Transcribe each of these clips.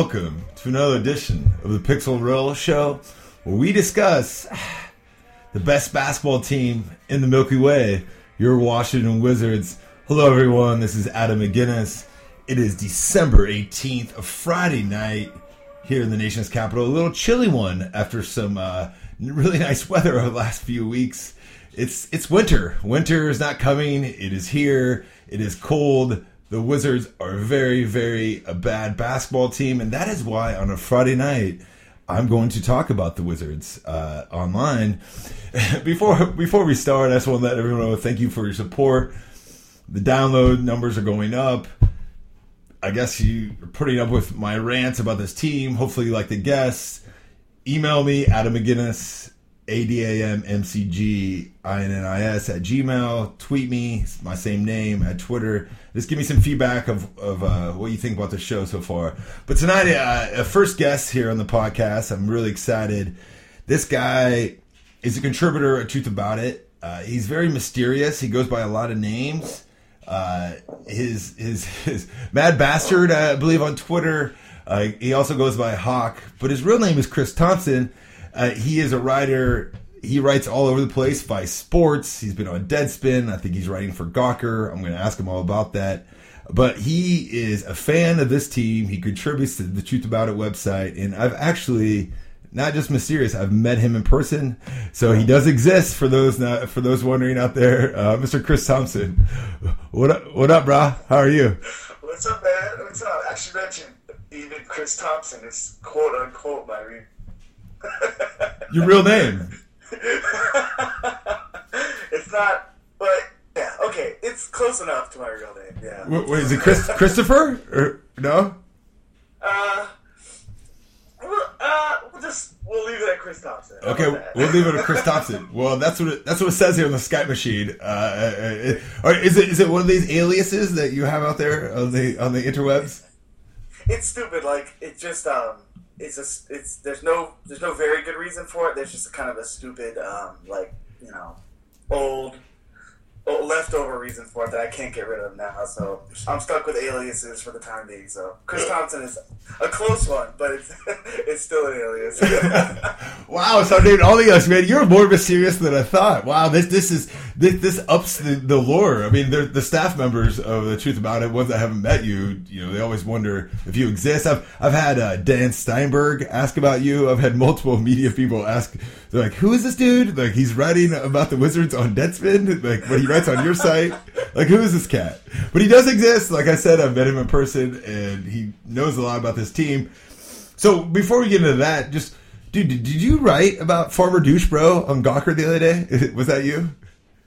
Welcome to another edition of the Pixel Roll Show, where we discuss the best basketball team in the Milky Way, your Washington Wizards. Hello, everyone. This is Adam McGinnis. It is December 18th, a Friday night here in the nation's capital. A little chilly one after some uh, really nice weather over the last few weeks. It's it's winter. Winter is not coming. It is here. It is cold. The Wizards are very, very a bad basketball team, and that is why on a Friday night I'm going to talk about the Wizards uh, online. before before we start, I just want to let everyone know thank you for your support. The download numbers are going up. I guess you are putting up with my rants about this team. Hopefully, you like the guests. Email me, Adam McGinnis, A D A M M C G I N N I S at Gmail. Tweet me, my same name at Twitter. Just give me some feedback of, of uh, what you think about the show so far. But tonight, uh, a first guest here on the podcast. I'm really excited. This guy is a contributor at Truth About It. Uh, he's very mysterious. He goes by a lot of names. Uh, his his his Mad Bastard, I believe, on Twitter. Uh, he also goes by Hawk, but his real name is Chris Thompson. Uh, he is a writer. He writes all over the place by sports. He's been on Deadspin. I think he's writing for Gawker. I'm going to ask him all about that. But he is a fan of this team. He contributes to the Truth About It website, and I've actually not just mysterious. I've met him in person, so he does exist. For those not, for those wondering out there, uh, Mr. Chris Thompson. What up? What up, bro? How are you? What's up, man? What's up? I should mention even Chris Thompson is quote unquote my. Your real name? it's not, but yeah, okay, it's close enough to my real name. Yeah. Wait, wait is it Chris Christopher or no? Uh, well, uh, we'll just we'll leave it at Chris Thompson. Okay, we'll leave it at Chris Thompson. Well, that's what it, that's what it says here on the Skype machine. Uh, uh, uh, or is it is it one of these aliases that you have out there on the on the interwebs? it's stupid. Like it just um, it's just it's there's no there's no very good reason for it. There's just kind of a stupid um, like you know, old. Old leftover reason for it that I can't get rid of now, so I'm stuck with aliases for the time being. So Chris Thompson is a close one, but it's it's still an alias. Wow, so dude, all the us, man, you're more mysterious than I thought. Wow, this this is this this ups the, the lore. I mean, the staff members of the Truth About It, ones that haven't met you, you know, they always wonder if you exist. I've I've had uh, Dan Steinberg ask about you. I've had multiple media people ask. They're like, "Who is this dude? Like, he's writing about the Wizards on Deadspin. Like, what he writes on your site. Like, who is this cat? But he does exist. Like I said, I've met him in person, and he knows a lot about this team. So before we get into that, just dude, did, you write about Farmer Douche Bro on Gawker the other day? Was that you?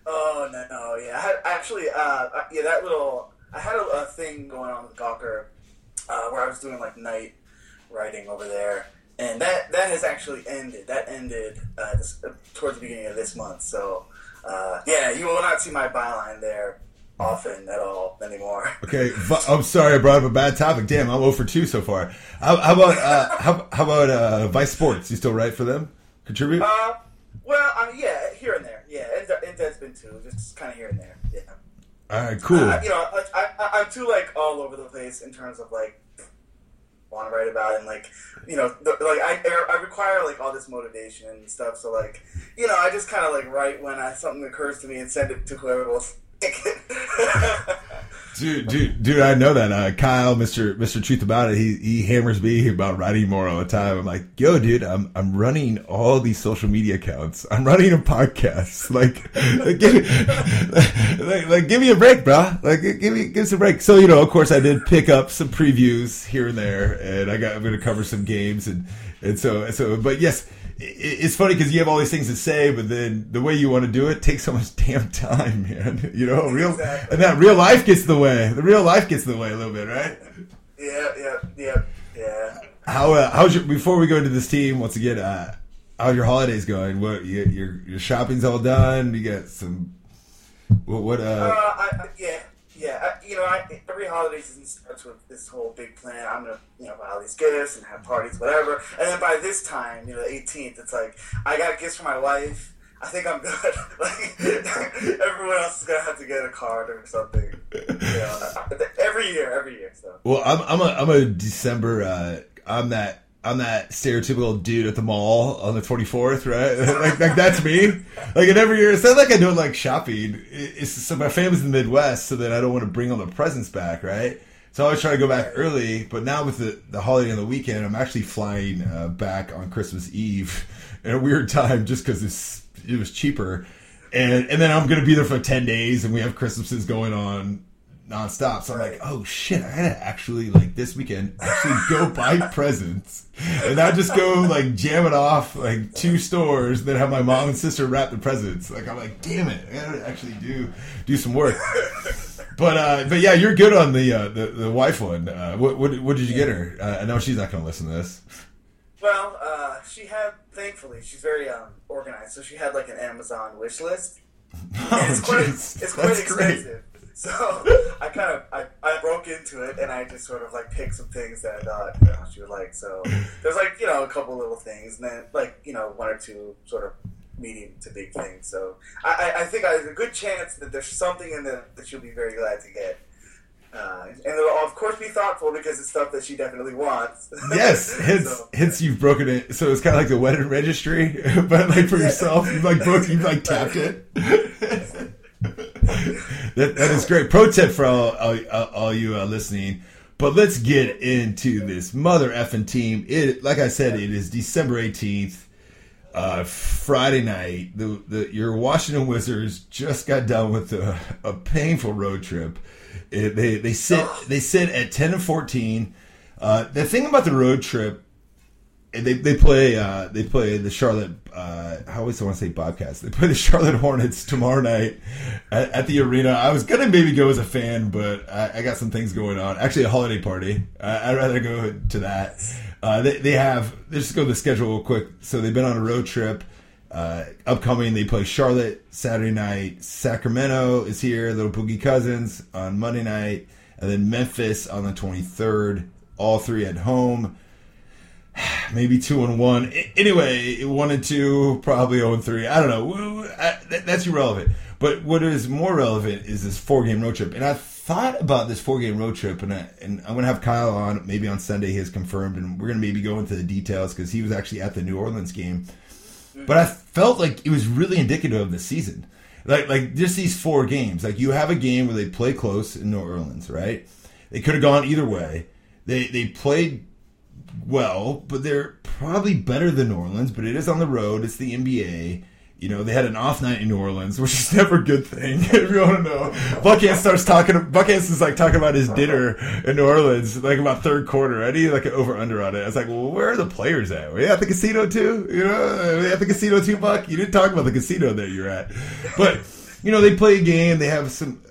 oh no, no, yeah. I had, actually, uh, yeah, that little. I had a, a thing going on with Gawker uh, where I was doing like night writing over there, and that that has actually ended. That ended uh, this, uh, towards the beginning of this month. So uh, yeah, you will not see my byline there often at all anymore. Okay, I'm sorry I brought up a bad topic. Damn, I'm 0 for 2 so far. How, how about uh, how, how about uh, Vice Sports? You still write for them? Contribute? Uh, well, I mean, yeah, here and there, yeah, and, and that's been too, just kind of here and there, yeah. All right, cool. You know, like, I, I, I'm too like all over the place in terms of like want to write about and like you know the, like I I require like all this motivation and stuff. So like you know I just kind of like write when I, something occurs to me and send it to whoever will Dude, dude, dude, I know that. Uh, Kyle, Mister Mister Truth About It, he he hammers me about writing more all the time. I'm like, yo, dude, I'm I'm running all these social media accounts. I'm running a podcast. Like, like, give, like, like, give me a break, bro. Like, give me give us a break. So you know, of course, I did pick up some previews here and there, and I got I'm going to cover some games and and so so. But yes. It's funny because you have all these things to say, but then the way you want to do it takes so much damn time, man. You know, real Exactly. and that real life gets the way. The real life gets the way a little bit, right? yeah, yeah, yeah, yeah. How uh, how's your before we go into this team once again? Uh, how's your holidays going? What you, your your shopping's all done? You got some what what Uh, uh? I- yeah, yeah. I, you know, I, every holiday season starts with this whole big plan. I'm gonna, you know, buy all these gifts and have parties, whatever. And then by this time, you know, the 18th, it's like I got gifts for my wife. I think I'm good. like everyone else is gonna have to get a card or something. You know, every year, every year. So. Well, I'm I'm a I'm a December. Uh, I'm that I'm that stereotypical dude at the mall on the 24th, right? like, like that's me. Like, and every year, it's not like I don't like shopping. It's so my family's in the Midwest, so that I don't want to bring all the presents back, right? So I always try to go back early, but now with the, the holiday on the weekend, I'm actually flying uh, back on Christmas Eve at a weird time just because it was cheaper. And, and then I'm to be there for 10 days and we have Christmases going on nonstop. So I'm like, oh shit, I gotta actually like this weekend actually go buy presents and not just go like jam it off like two stores, then have my mom and sister wrap the presents. Like I'm like, damn it, I gotta actually do do some work. But uh, but yeah, you're good on the uh, the, the wife one. Uh, what, what what did you get her? Uh, I know she's not gonna listen to this. Well, uh, she had thankfully she's very um, organized, so she had like an Amazon wish list. Oh, it's quite, jeez. it's quite That's expensive. great. So I kind of I, I broke into it and I just sort of like picked some things that I thought you know, she would like. So there's like you know a couple little things and then like you know one or two sort of medium to big things. So I, I, I think there's a good chance that there's something in there that she'll be very glad to get. Uh, and it'll of course be thoughtful because it's stuff that she definitely wants. Yes, hence So, hence you've broken it. So it's kind of like the wedding registry, but like for yourself, you've like broke, you've like tapped it. that, that is great. Pro tip for all all, all you uh, listening. But let's get into this mother effing team. It, like I said, it is December eighteenth, uh, Friday night. The, the your Washington Wizards just got done with a, a painful road trip. It, they they sit they sit at ten and fourteen. Uh, the thing about the road trip and they they play uh, they play the Charlotte uh, I always want to say Bobcats. They play the Charlotte Hornets tomorrow night at, at the arena. I was gonna maybe go as a fan, but I, I got some things going on. Actually, a holiday party. I, I'd rather go to that. Uh, they they have let's just go to the schedule real quick. So they've been on a road trip. Uh, upcoming, they play Charlotte Saturday night. Sacramento is here. Little Boogie Cousins on Monday night, and then Memphis on the twenty third. All three at home maybe two and one. Anyway, one and two, probably zero and three. I don't know. That's irrelevant. But what is more relevant is this four game road trip. And I thought about this four game road trip, and I, and I'm gonna have Kyle on maybe on Sunday. He has confirmed, and we're gonna maybe go into the details because he was actually at the New Orleans game. But I felt like it was really indicative of the season. Like like just these four games. Like you have a game where they play close in New Orleans, right? They could have gone either way. They they played well, but they're probably better than New Orleans. But it is on the road. It's the NBA. You know, they had an off night in New Orleans, which is never a good thing. if you want to know, Buckhantz starts talking. Buckhantz is like talking about his dinner in New Orleans, like about third quarter. I need like an over under on it. I was like, well, where are the players at? Were you at the casino too? You know, at the casino too, Buck? You didn't talk about the casino that you're at, but you know, they play a game. They have some,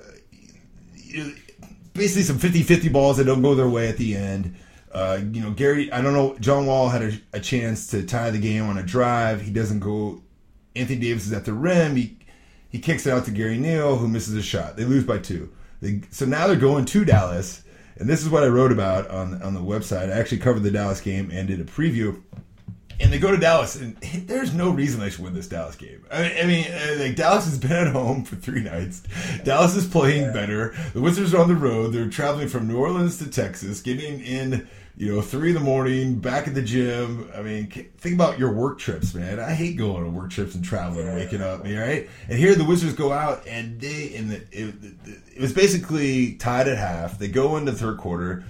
uh, basically some 50-50 balls that don't go their way at the end. Uh, you know, Gary, I don't know. John Wall had a, a chance to tie the game on a drive. He doesn't go. Anthony Davis is at the rim. He he kicks it out to Gary Neal, who misses a shot. They lose by two. They, so now they're going to Dallas, and this is what I wrote about on on the website. I actually covered the Dallas game and did a preview. And they go to Dallas, and there's no reason they should win this Dallas game. I mean, I mean uh, like Dallas has been at home for three nights. Dallas is playing better. The Wizards are on the road. They're traveling from New Orleans to Texas, getting in, you know, three in the morning, back at the gym. I mean, think about your work trips, man. I hate going on work trips and traveling and waking up. All right, and here the Wizards go out, and they and the, it, it was basically tied at half. They go into the third quarter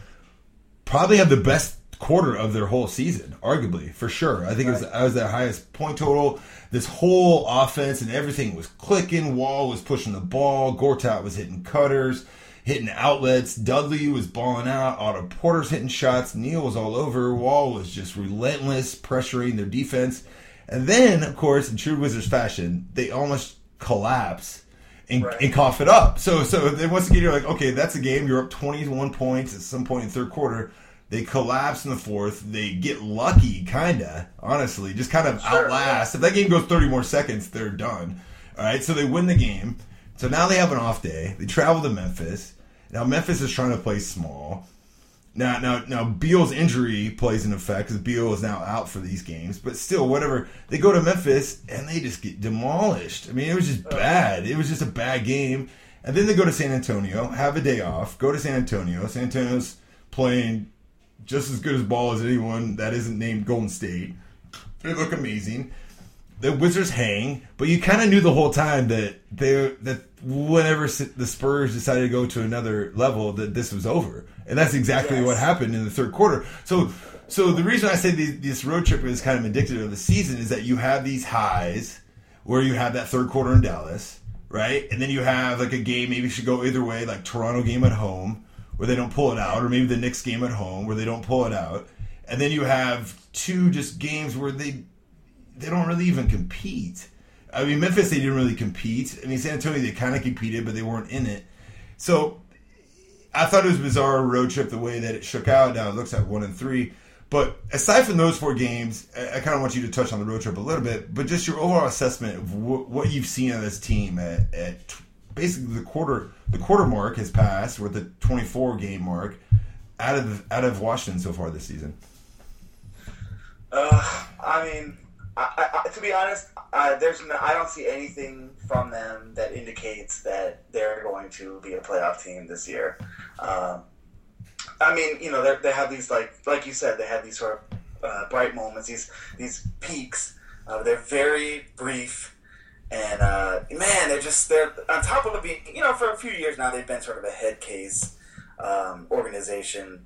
probably have the best quarter of their whole season, arguably for sure. I think it was I was their highest point total. This whole offense and everything was clicking. Wall was pushing the ball. Gortat was hitting cutters, hitting outlets. Dudley was balling out. Otto Porter's hitting shots. Neal was all over. Wall was just relentless, pressuring their defense. And then, of course, in true Wizards fashion, they almost collapse and, Right. and cough it up. So so then once again you're like, okay, that's a game. You're up 21 points at some point in the third quarter. They collapse in the fourth. They get lucky, kinda, honestly, just kind of Sure, outlast. If that game goes 30 more seconds, they're done. All right, so they win the game. So now they have an off day. They travel to Memphis. Now Memphis is trying to play small. Now, now, now, Beal's injury plays an effect because Beal is now out for these games. But still, whatever. They go to Memphis and they just get demolished. I mean, it was just bad. It was just a bad game. and then they go to San Antonio, have a day off, go to San Antonio. San Antonio's playing just as good as ball as anyone that isn't named Golden State. They look amazing. The Wizards hang, but you kind of knew the whole time that they that whenever the Spurs decided to go to another level, that this was over, and that's exactly yes. what happened in the third quarter. So, so the reason I say this road trip is kind of indicative of the season is that you have these highs where you have that third quarter in Dallas, right, and then you have like a game maybe should go either way, like Toronto game at home where they don't pull it out, or maybe the Knicks game at home where they don't pull it out, and then you have two just games where they they don't really even compete. I mean, Memphis they didn't really compete. I mean, San Antonio they kind of competed, but they weren't in it. So I thought it was bizarre road trip the way that it shook out. Now it looks at one and three. But aside from those four games, I, kind of want you to touch on the road trip a little bit. But just your overall assessment of wh- what you've seen of this team at, at basically the quarter the quarter mark has passed, or the 24 game mark out of out of Washington so far this season. Uh, I mean, I, I, to be honest, uh, there's no, I don't see anything from them that indicates that they're going to be a playoff team this year. Um, I mean, you know, they have these like like you said, they have these sort of uh, bright moments, these these peaks. Uh, they're very brief, and uh, man, they're just they're on top of being you know for a few years now they've been sort of a head case um, organization.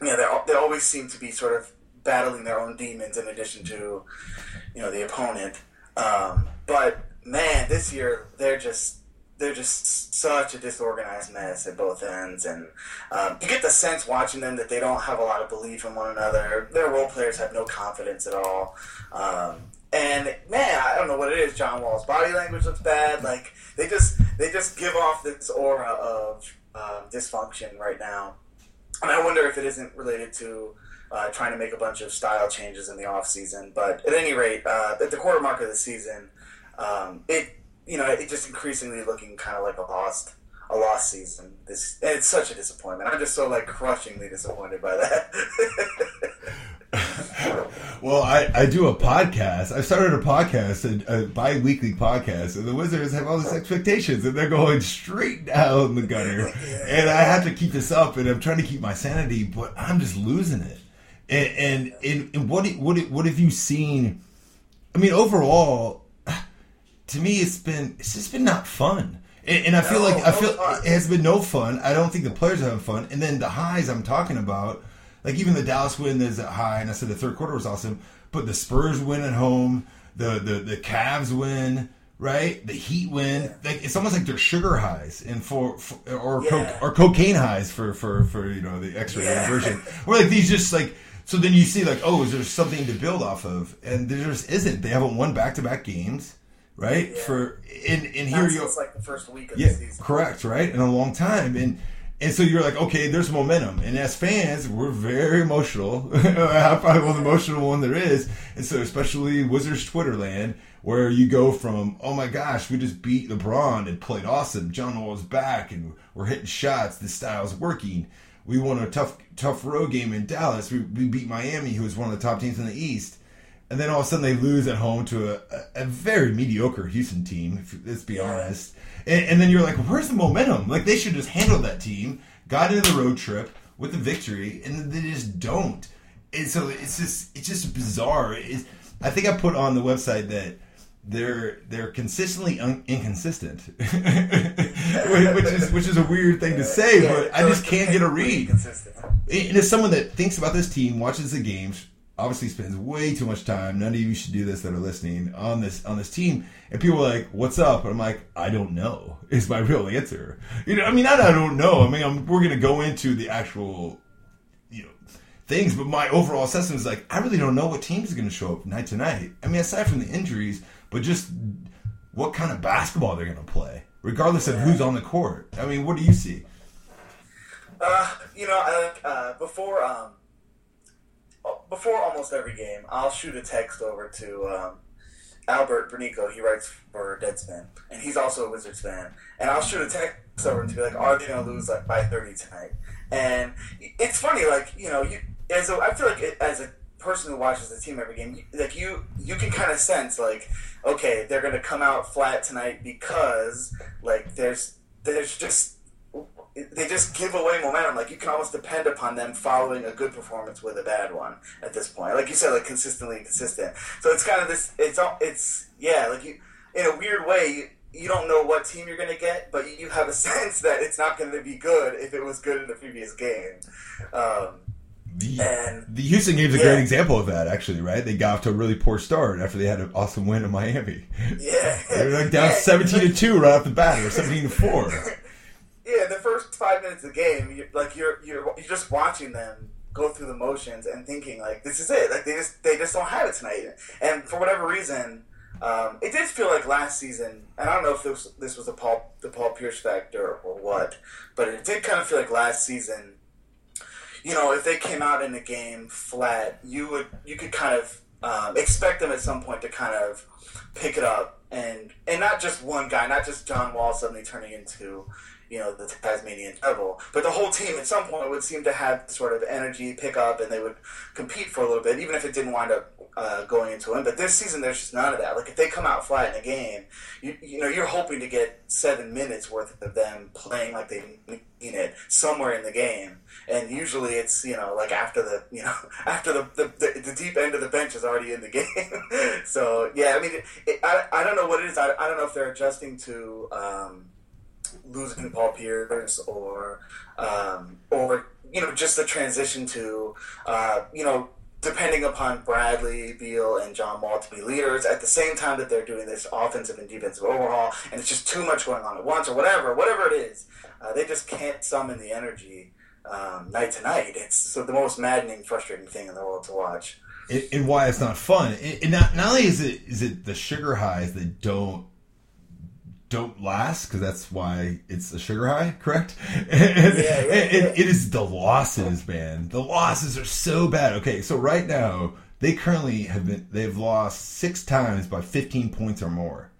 You know, they they always seem to be sort of battling their own demons in addition to you know the opponent. Um, but man, this year they're just they're just such a disorganized mess at both ends, and um, you get the sense watching them that they don't have a lot of belief in one another. Their role players have no confidence at all. Um, and man, I don't know what it is. John Wall's body language looks bad. Like they just they just give off this aura of um, dysfunction right now, and I wonder if it isn't related to uh, trying to make a bunch of style changes in the off season. But at any rate, uh, at the quarter mark of the season, um, it you know it just increasingly looking kind of like a lost a lost season. This it's such a disappointment. I'm just so like crushingly disappointed by that. well, I, I do a podcast. I started a podcast, a, a bi-weekly podcast, and the Wizards have all these expectations, and they're going straight down the gutter. And I have to keep this up, and I'm trying to keep my sanity, but I'm just losing it. And and, and what what what have you seen? I mean, overall, to me, it's been it's just been not fun. And, and I feel no, like I feel it has been no fun. I don't think the players are having fun. And then the highs I'm talking about, like even the Dallas win is a high, and I said the third quarter was awesome. But the Spurs win at home, the the the Cavs win, right? The Heat win. Like it's almost like they're sugar highs and for, for or yeah. co- or cocaine highs for for for you know the extra yeah. version. Or like these just like so then you see like, oh, is there something to build off of? And there just isn't. They haven't won back to back games, right? Yeah. For in in here you it's like the first week of yeah, the season. Correct, right? In a long time. And and so you're like, okay, there's momentum. And as fans, we're very emotional. I'm probably one of the emotional one there is. And so especially Wizards Twitter land, where you go from, oh my gosh, we just beat LeBron and played awesome. John Wall's back and we're hitting shots. This style's working we won a tough tough road game in Dallas. We, we beat Miami, who was one of the top teams in the East. And then all of a sudden they lose at home to a, a, very mediocre Houston team, let's be honest. And, and, then you're like, where's the momentum? Like they should just handle that team, got into the road trip with the victory, and they just don't. And so it's just it's just bizarre. It's, I think I put on the website that they're they're consistently un- inconsistent, which is which is a weird thing to say, yeah, but I just can't get a read. And as someone that thinks about this team, watches the games, obviously spends way too much time. None of you should do this that are listening on this on this team. And people are like, "What's up?" And I'm like, "I don't know." Is my real answer. You know, I mean, not I don't know. I mean, I'm, we're gonna go into the actual, you know, things, but my overall assessment is like, I really don't know what team is gonna show up night to night. I mean, aside from the injuries but just what kind of basketball they're going to play, regardless of who's on the court. I mean, what do you see? Uh, you know, uh, before um, before almost every game, I'll shoot a text over to um, Albert Burneko. He writes for Deadspin, and he's also a Wizards fan. And I'll shoot a text over to be like, "Are they gonna lose like by thirty tonight?" And it's funny, like you know, you as a, I feel like it, as a person who watches the team every game, like you, you can kind of sense like, okay, they're going to come out flat tonight because like there's there's just they just give away momentum. Like you can almost depend upon them following a good performance with a bad one at this point. Like you said, like consistently consistent. So it's kind of this. It's all. It's yeah. Like you, in a weird way, you, you don't know what team you're going to get, but you have a sense that it's not going to be good if it was good in the previous game. Um, The, And- the Houston game's a yeah. great example of that, actually, right? They got off to a really poor start after they had an awesome win in Miami. yeah, They were like down Yeah. 17 to 2 right off the bat, or 17 to 4. Yeah, the first five minutes of the game, you like you're you're you're just watching them go through the motions and thinking like this is it. Like they just they just don't have it tonight. And for whatever reason, um, it did feel like last season. And I don't know if this this was the Paul the Paul Pierce factor or what, but it did kind of feel like last season. You know, if they came out in the game flat, you would you could kind of um, expect them at some point to kind of pick it up and and not just one guy, not just John Wall suddenly turning into you know the Tasmanian Devil, but the whole team at some point would seem to have sort of energy pick up and they would compete for a little bit, even if it didn't wind up uh, going into a win. But this season, there's just none of that. Like if they come out flat in a game, you, you know you're hoping to get seven minutes worth of them playing like they mean it somewhere in the game, and usually it's you know like after the you know after the the, the, the deep end of the bench is already in the game. so yeah, I mean, it, it, I I don't know what it is. I, I don't know if they're adjusting to. Um, losing Paul Pierce or um, or you know just the transition to uh, you know depending upon Bradley, Beal, and John Wall to be leaders at the same time that they're doing this offensive and defensive overhaul, and it's just too much going on at once or whatever, whatever it is, uh, they just can't summon the energy um, night to night. It's so the most maddening, frustrating thing in the world to watch. and, why it's not fun. Not, not only is it is it the sugar highs that don't don't last because that's why it's a sugar high, correct? And, yeah, and it is the losses, man. The losses are so bad. Okay, so right now they currently have been they've lost six times by 15 points or more.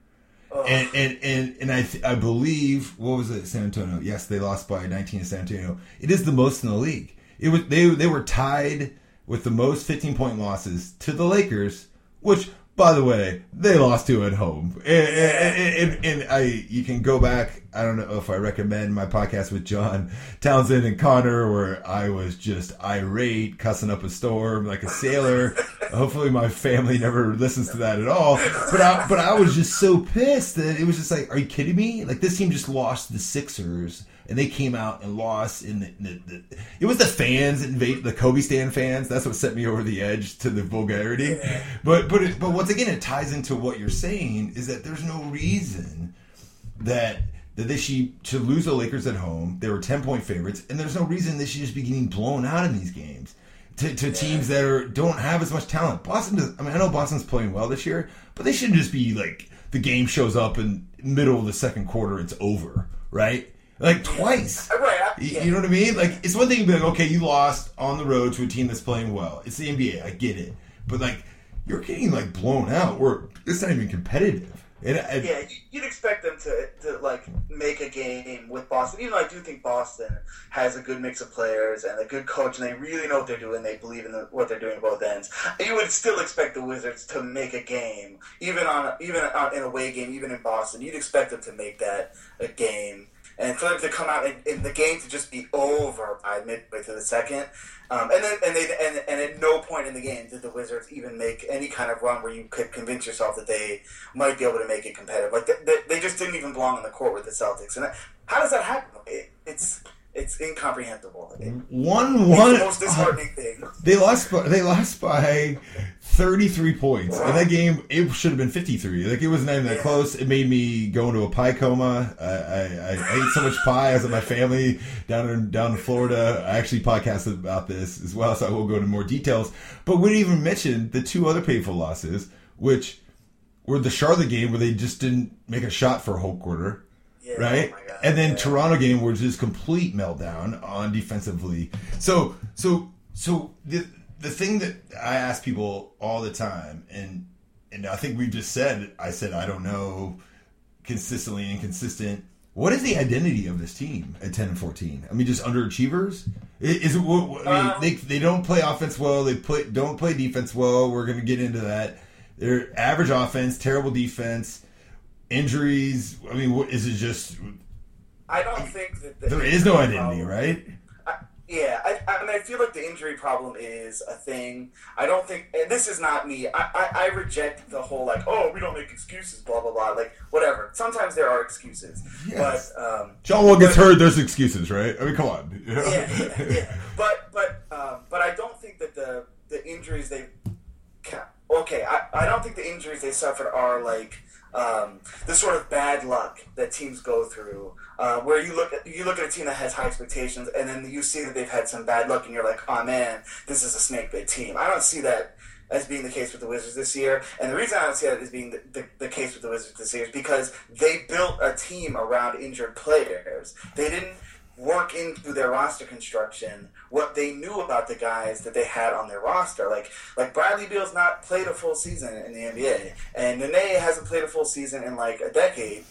And and and and I th- I believe what was it San Antonio? Yes, they lost by 19 to San Antonio. It is the most in the league. It was they they were tied with the most 15 point losses to the Lakers, which by the way they lost to at home. And, and, and, and I you can go back. I don't know if I recommend my podcast with John Townsend and Connor, where I was just irate, cussing up a storm like a sailor. Hopefully, my family never listens to that at all. But I, but I was just so pissed that it was just like, are you kidding me? Like this team just lost the Sixers, and they came out and lost. In the, the, the it was the fans invade the Kobe stand fans. That's what set me over the edge to the vulgarity. But but it, but once again, it ties into what you're saying is that there's no reason that that they should should lose the Lakers at home. They were ten point favorites, and there's no reason they should just be getting blown out in these games to, to teams that are don't have as much talent. Boston, does, I mean, I know Boston's playing well this year, but they shouldn't just be like the game shows up in middle of the second quarter, it's over, right? Like twice. Uh, right, You, yeah. you know what I mean? Like it's one thing to be like, okay, you lost on the road to a team that's playing well. It's the NBA, I get it, but like you're getting like blown out, or it's not even competitive. Yeah, you- you'd expect them to, to like make a game with Boston. Even though I do think Boston has a good mix of players and a good coach, and they really know what they're doing. They believe in the, what they're doing at both ends. You would still expect the Wizards to make a game, even on even on, in a away game, even in Boston. You'd expect them to make that a game. And for them to come out and, and the game to just be over by midway through the second, um, and then and they and, and at no point in the game did the Wizards even make any kind of run where you could convince yourself that they might be able to make it competitive. Like they, they, they just didn't even belong on the court with the Celtics. And how does that happen? It, it's it's incomprehensible. It, one one the most disheartening thing. They lost. By, they lost by thirty three points. In that game, it should have been fifty three. Like it wasn't even that close. It made me go into a pie coma. I, I, I ate so much pie. I was with my family down in down in Florida. I actually podcasted about this as well, so I will go into more details. But we didn't even mention the two other painful losses, which were the Charlotte game where they just didn't make a shot for a whole quarter Yeah, right? oh and then. Toronto game was just complete meltdown on defensively. So so so the the thing that I ask people all the time, and and I think we just said, I said I don't know, consistently inconsistent. What is the identity of this team at ten and fourteen? I mean, just underachievers. Is it? what- what- I mean, Um, they they don't play offense well. They play don't play defense well. We're going to get into that. They're average offense, terrible defense injuries. I mean, what is it? Just I don't think that the there is no identity, problem- right? Yeah, I, I mean, I feel like the injury problem is a thing. I don't think, and this is not me. I, I, I reject the whole like, oh, we don't make excuses, blah blah blah. Like whatever. Sometimes there are excuses, Yes. but um, John Wall gets hurt. There's excuses, right? I mean, come on. yeah, yeah, yeah. But but um, but I don't think that the the injuries they okay. I, I don't think the injuries they suffered are like um, the sort of bad luck that teams go through. Uh, where you look at you look at a team that has high expectations, and then you see that they've had some bad luck, and you're like, oh man, this is a snake bit team. I don't see that as being the case with the Wizards this year. And the reason I don't see that as being the, the, the case with the Wizards this year is because they built a team around injured players. They didn't work into their roster construction what they knew about the guys that they had on their roster. Like like Bradley Beal's not played a full season in the NBA, and Nene hasn't played a full season in like a decade.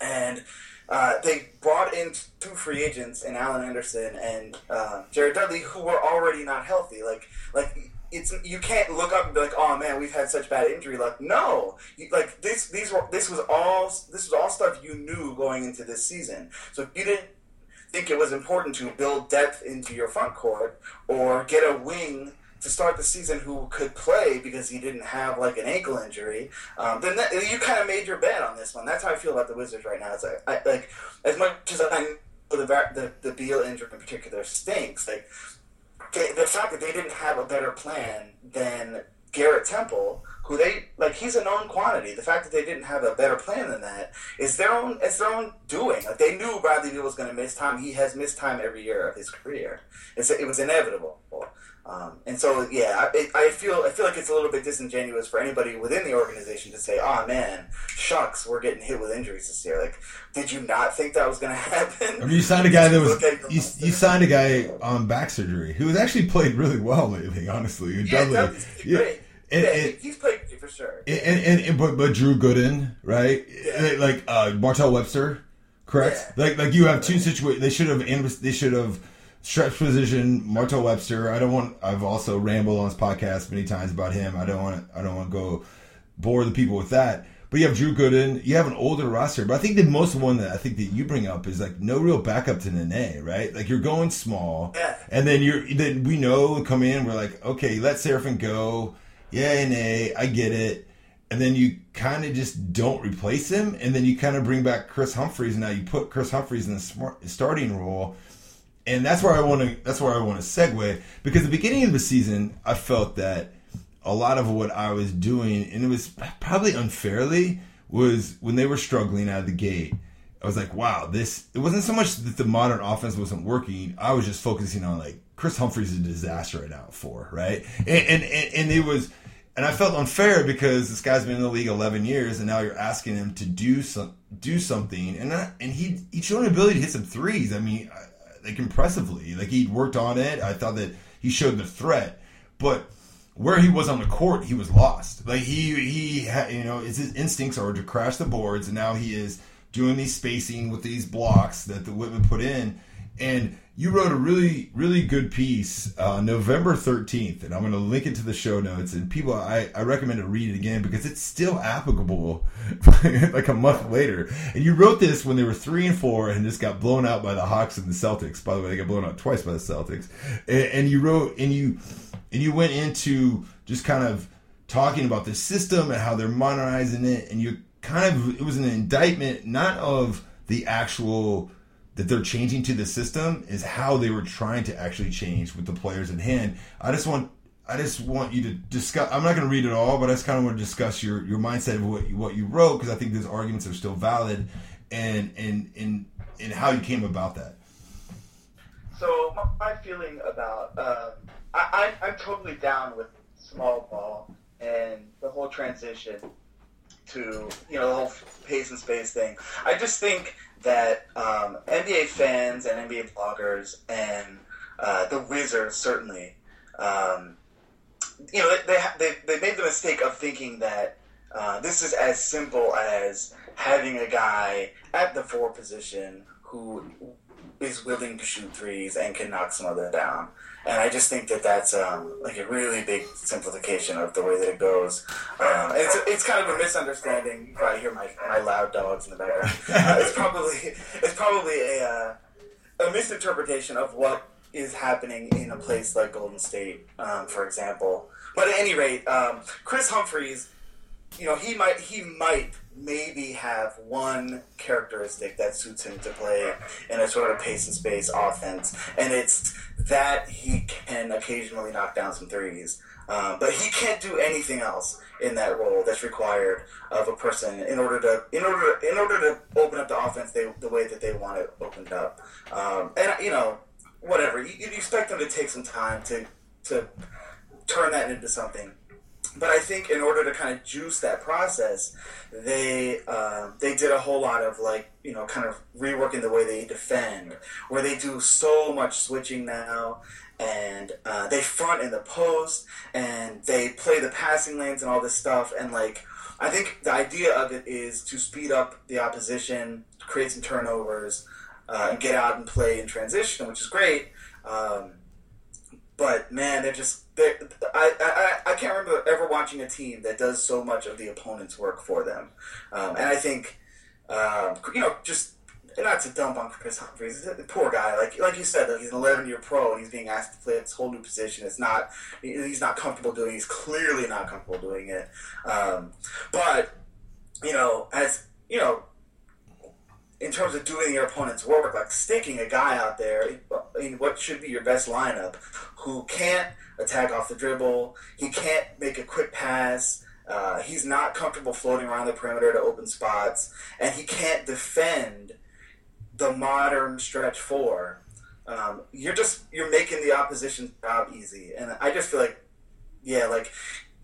And uh, they brought in two free agents, and Alan Anderson and uh, Jared Dudley, who were already not healthy. Like like it's you can't look up and be like, oh man, we've had such bad injury luck. No, you, like this these were this was all this was all stuff you knew going into this season. So if you didn't think it was important to build depth into your front court or get a wing to start the season who could play because he didn't have like an ankle injury, um, then that, you kind of made your bet on this one. That's how I feel about the Wizards right now. It's like, I, like as much as I know the the, the Beal injury in particular stinks, like they, the fact that they didn't have a better plan than Garrett Temple, who they like, he's a known quantity. The fact that they didn't have a better plan than that is their own. It's their own doing. Like they knew Bradley Beal was going to miss time. He has missed time every year of his career. It's it was inevitable. Um, and so, yeah, I, I feel I feel like it's a little bit disingenuous for anybody within the organization to say, "Oh man, shucks, we're getting hit with injuries this year." Like, did you not think that was going to happen? I mean, you signed a guy that was Look at your you, you signed a guy on back surgery who has actually played really well lately. Honestly, Yeah, Dudley. Dudley's Yeah. great. And- yeah, and- he's played for sure. And, and, and but, but Drew Gooden, right? Yeah. Like uh, Martell Webster, correct? Yeah. Like like you have two situations. They should have they should have stretch position Martell Webster. I don't want. I've also rambled on this podcast many times about him. I don't want. I don't want to go bore the people with that. But you have Drew Gooden. You have an older roster. But I think the most one that I think that you bring up is like no real backup to Nene, right? Like you're going small, and then you're then we know come in. We're like, okay, let Seraphin go. Yeah, Nene, I get it. And then you kind of just don't replace him, and then you kind of bring back Kris Humphries. Now you put Kris Humphries in the smart, starting role, and that's where I want to. That's where I want to segue because the beginning of the season, I felt that a lot of what I was doing, and it was probably unfairly, was when they were struggling out of the gate. I was like, wow, this. It wasn't so much that the modern offense wasn't working. I was just focusing on like Kris Humphries is a disaster right now at four, right? And and and, and it was. And I felt unfair because this guy's been in the league 11 years, and now you're asking him to do some do something, and I, and he he showed an ability to hit some threes. I mean, like impressively, like he'd worked on it. I thought that he showed the threat, but where he was on the court, he was lost. Like he he had, you know, his instincts are to crash the boards, and now he is doing these spacing with these blocks that the Wittman put in. And you wrote a really really good piece uh, November thirteenth, and I'm going to link it to the show notes. And people, I I recommend to read it again because it's still applicable like a month later. And you wrote this when they were three and four and just got blown out by the Hawks and the Celtics. By the way, they got blown out twice by the Celtics. And, and you wrote and you and you went into just kind of talking about the system and how they're modernizing it and you kind of it was an indictment not of the actual that they're changing to the system is how they were trying to actually change with the players in hand i just want i just want you to discuss i'm not going to read it all but i just kind of want to discuss your your mindset of what you, what you wrote because i think those arguments are still valid and and and and how you came about that So my, feeling about um, I, I, I'm totally down with small ball and the whole transition to you know the whole pace and space thing. I just think that um, NBA fans and NBA bloggers and uh, the Wizards certainly, um, you know, they, they they made the mistake of thinking that uh, this is as simple as having a guy at the four position who is willing to shoot threes and can knock some of them down. And I just think that that's um, like a really big simplification of the way that it goes. Um, it's, it's kind of a misunderstanding. You probably hear my, my loud dogs in the background. Uh, it's probably it's probably a uh, a misinterpretation of what is happening in a place like Golden State, um, for example. But at any rate, um, Kris Humphries, you know, he might he might maybe have one characteristic that suits him to play in a sort of pace and space offense, and it's that he can occasionally knock down some threes. Um, but he can't do anything else in that role that's required of a person in order to in order in order to open up the offense they, the way that they want it opened up. Um, and you know, whatever you, you expect them to take some time to to turn that into something but I think in order to kind of juice that process, they uh, they did a whole lot of like you know kind of reworking the way they defend, where they do so much switching now, and uh, they front in the post, and they play the passing lanes and all this stuff, and like I think the idea of it is to speed up the opposition, create some turnovers, uh, get out and play in transition, which is great. Um, but man, they're just I, I I can't remember ever watching a team that does so much of the opponent's work for them, um, and I think um, you know just not to dump on Kris Humphries, poor guy. Like like you said, like he's an 11 year pro and he's being asked to play this whole new position. It's not he's not comfortable doing. He's clearly not comfortable doing it. Um, but you know, as you know, in terms of doing your opponent's work, like sticking a guy out there in what should be your best lineup who can't attack off the dribble, he can't make a quick pass, uh, he's not comfortable floating around the perimeter to open spots, and he can't defend the modern stretch four. Um, you're just you're making the opposition job easy, and I just feel like, yeah, like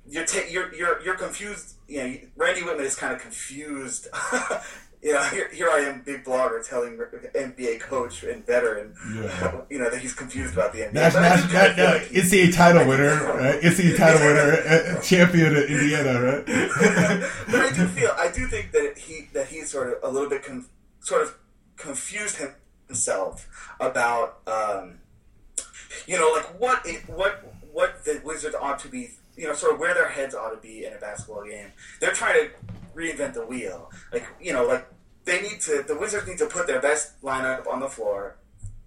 you're ta- you're you're you're confused. You know, Randy Wittman is kind of confused you know, here, here I am, big blogger, telling NBA coach and veteran, yeah. you know, that he's confused about the NBA. Nash, Nash, Nash, no, like NCAA title winner, right? NCAA title winner, champion of Indiana, right? but I do feel, I do think that he that he's sort of a little bit con- sort of confused himself about, um, you know, like what it, what what the Wizards ought to be, you know, sort of where their heads ought to be in a basketball game. They're trying to reinvent the wheel. Like you know, like they need to. The Wizards need to put their best lineup on the floor,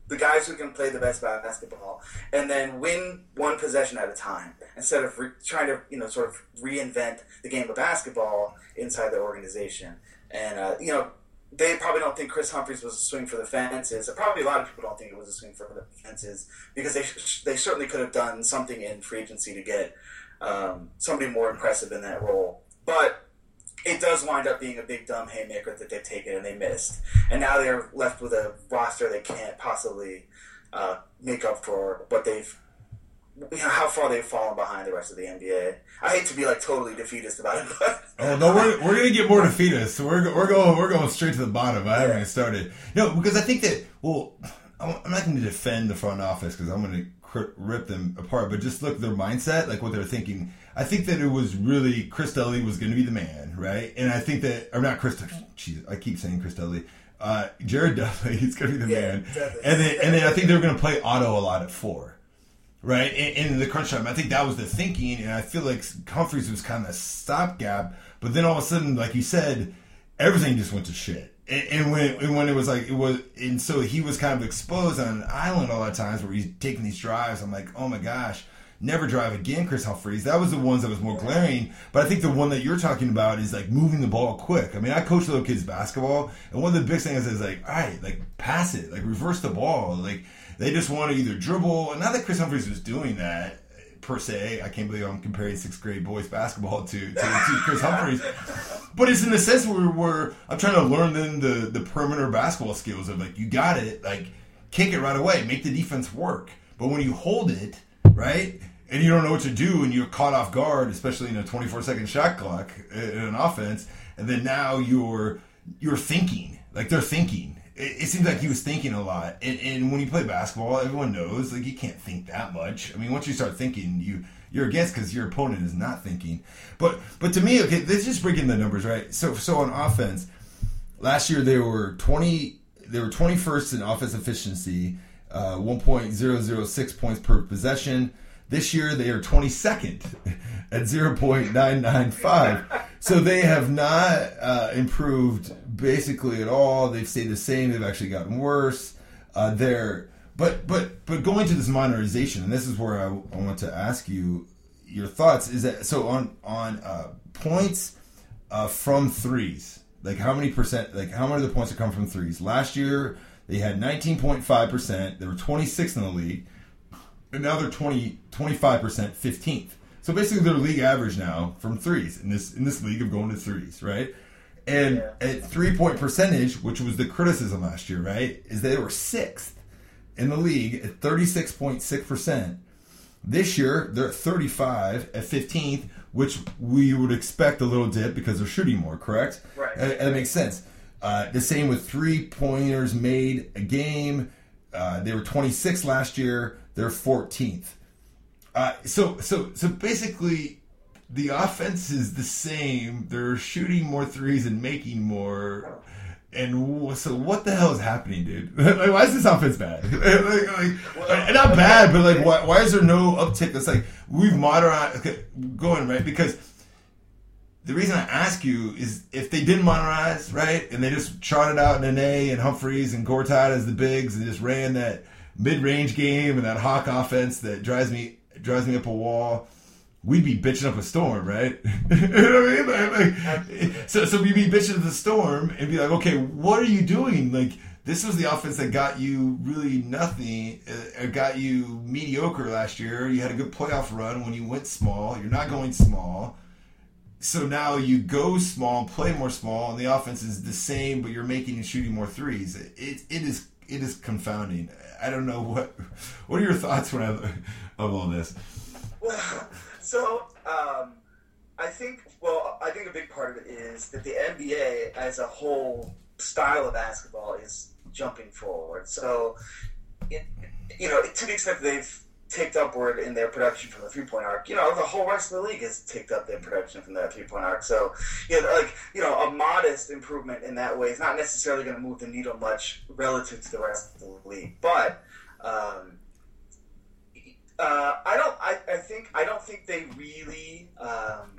the guys who can play the best basketball, and then win one possession at a time instead of re- trying to you know sort of reinvent the game of basketball inside the organization. And uh, you know. They probably don't think Kris Humphries was a swing for the fences. Probably a lot of people don't think it was a swing for the fences because they they certainly could have done something in free agency to get um, somebody more impressive in that role. But it does wind up being a big dumb haymaker that they've taken and they missed, and now they're left with a roster they can't possibly uh, make up for what they've. You know, how far they've fallen behind the rest of the NBA. I hate to be like totally defeatist about it, but oh no, we're, we're gonna get more defeatist. We're we're going we're going straight to the bottom. I haven't even started. No, because I think that well, I'm not going to defend the front office because I'm going to rip them apart, but just look their mindset, like what they're thinking I think that it was really Chris Dudley was going to be the man, right? And I think that, or not Chris, jeez, I keep saying Chris Dudley. Uh, Jared Dudley, he's going to be the yeah, man. And then, and then I think they were going to play Otto a lot at four, right? In, in the crunch time, I think that was the thinking, and I feel like Humphries was kind of stopgap. But then all of a sudden, like you said, everything just went to shit. And, and when and when it was like it was, and so he was kind of exposed on an island all of times where he's taking these drives. I'm like, oh my gosh Never Drive again, Kris Humphries. That was the ones that was more glaring. But I think the one that you're talking about is like moving the ball quick. I mean, I coach little kids basketball, and one of the big things is like, all right, like pass it, like reverse the ball. Like they just want to either dribble. And not that Kris Humphries was doing that per se. I can't believe I'm comparing sixth grade boys basketball to, to, to Kris Humphries. But it's in the sense where, where I'm trying to learn them the, the perimeter basketball skills of like, you got it, like kick it right away, make the defense work. But when you hold it, right? And you don't know what to do, and you're caught off guard, especially in a 24 second shot clock in an offense. And then now you're you're thinking like they're thinking. It, it seems like he was thinking a lot. And, and when you play basketball, everyone knows like you can't think that much. I mean, once you start thinking, you you're against because your opponent is not thinking. But but to me, okay, let's just break in the numbers, right? So so on offense, last year they were 20 they were 21st in offense efficiency, uh, 1.006 points per possession. This year they are 22nd at 0.995. so they have not uh, improved basically at all. They've stayed the same. They've actually gotten worse. Uh, they're but but but going to this minorization, and this is where I, I want to ask you your thoughts. Is that so on on uh, points uh, from threes? Like how many percent? Like how many of the points have come from threes? Last year they had 19.5 percent. They were 26th in the league, and now they're 20 25 percent, 15th. So basically, they're league average now from threes in this in this league of going to threes, right? And Yeah. at three point percentage, which was the criticism last year, right, is they were sixth in the league at 36.6%. This year, they're at 35 at 15th, which we would expect a little dip because they're shooting more, correct? Right. It makes sense. Uh, the same with three pointers made a game. Uh, they were 26 last year. They're 14th. Uh, so so so basically, the offense is the same. They're shooting more threes and making more. And so, what the hell is happening, dude? like, why is this offense bad? like, like, and not bad, but like, why, why is there no uptick? It's like we've modernized. Okay, going right because the reason I ask you is if they didn't modernize, right, and they just trotted out Nene and Humphries and Gortat as the bigs and just ran that mid-range game and that hawk offense that drives me drives me up a wall, we'd be bitching up a storm, right? you know what I mean? Like, like, so, so we'd be bitching at the storm and be like, okay, what are you doing? Like, this was the offense that got you really nothing, uh, got you mediocre last year. You had a good playoff run when you went small. You're not going small. So now you go small, play more small, and the offense is the same, but you're making and shooting more threes. It, it, it is it is confounding. I don't know what what are your thoughts when I of all this. Well, so um, I think well, I think a big part of it is that the NBA as a whole style of basketball is jumping forward. So, it, you know, to the extent they've ticked upward in their production from the three point arc, you know, the whole rest of the league has ticked up their production from that three point arc. So, you know, like, you know, a modest improvement in that way is not necessarily going to move the needle much relative to the rest of the league. But, um, uh, I don't. I, I think. I don't think they really um,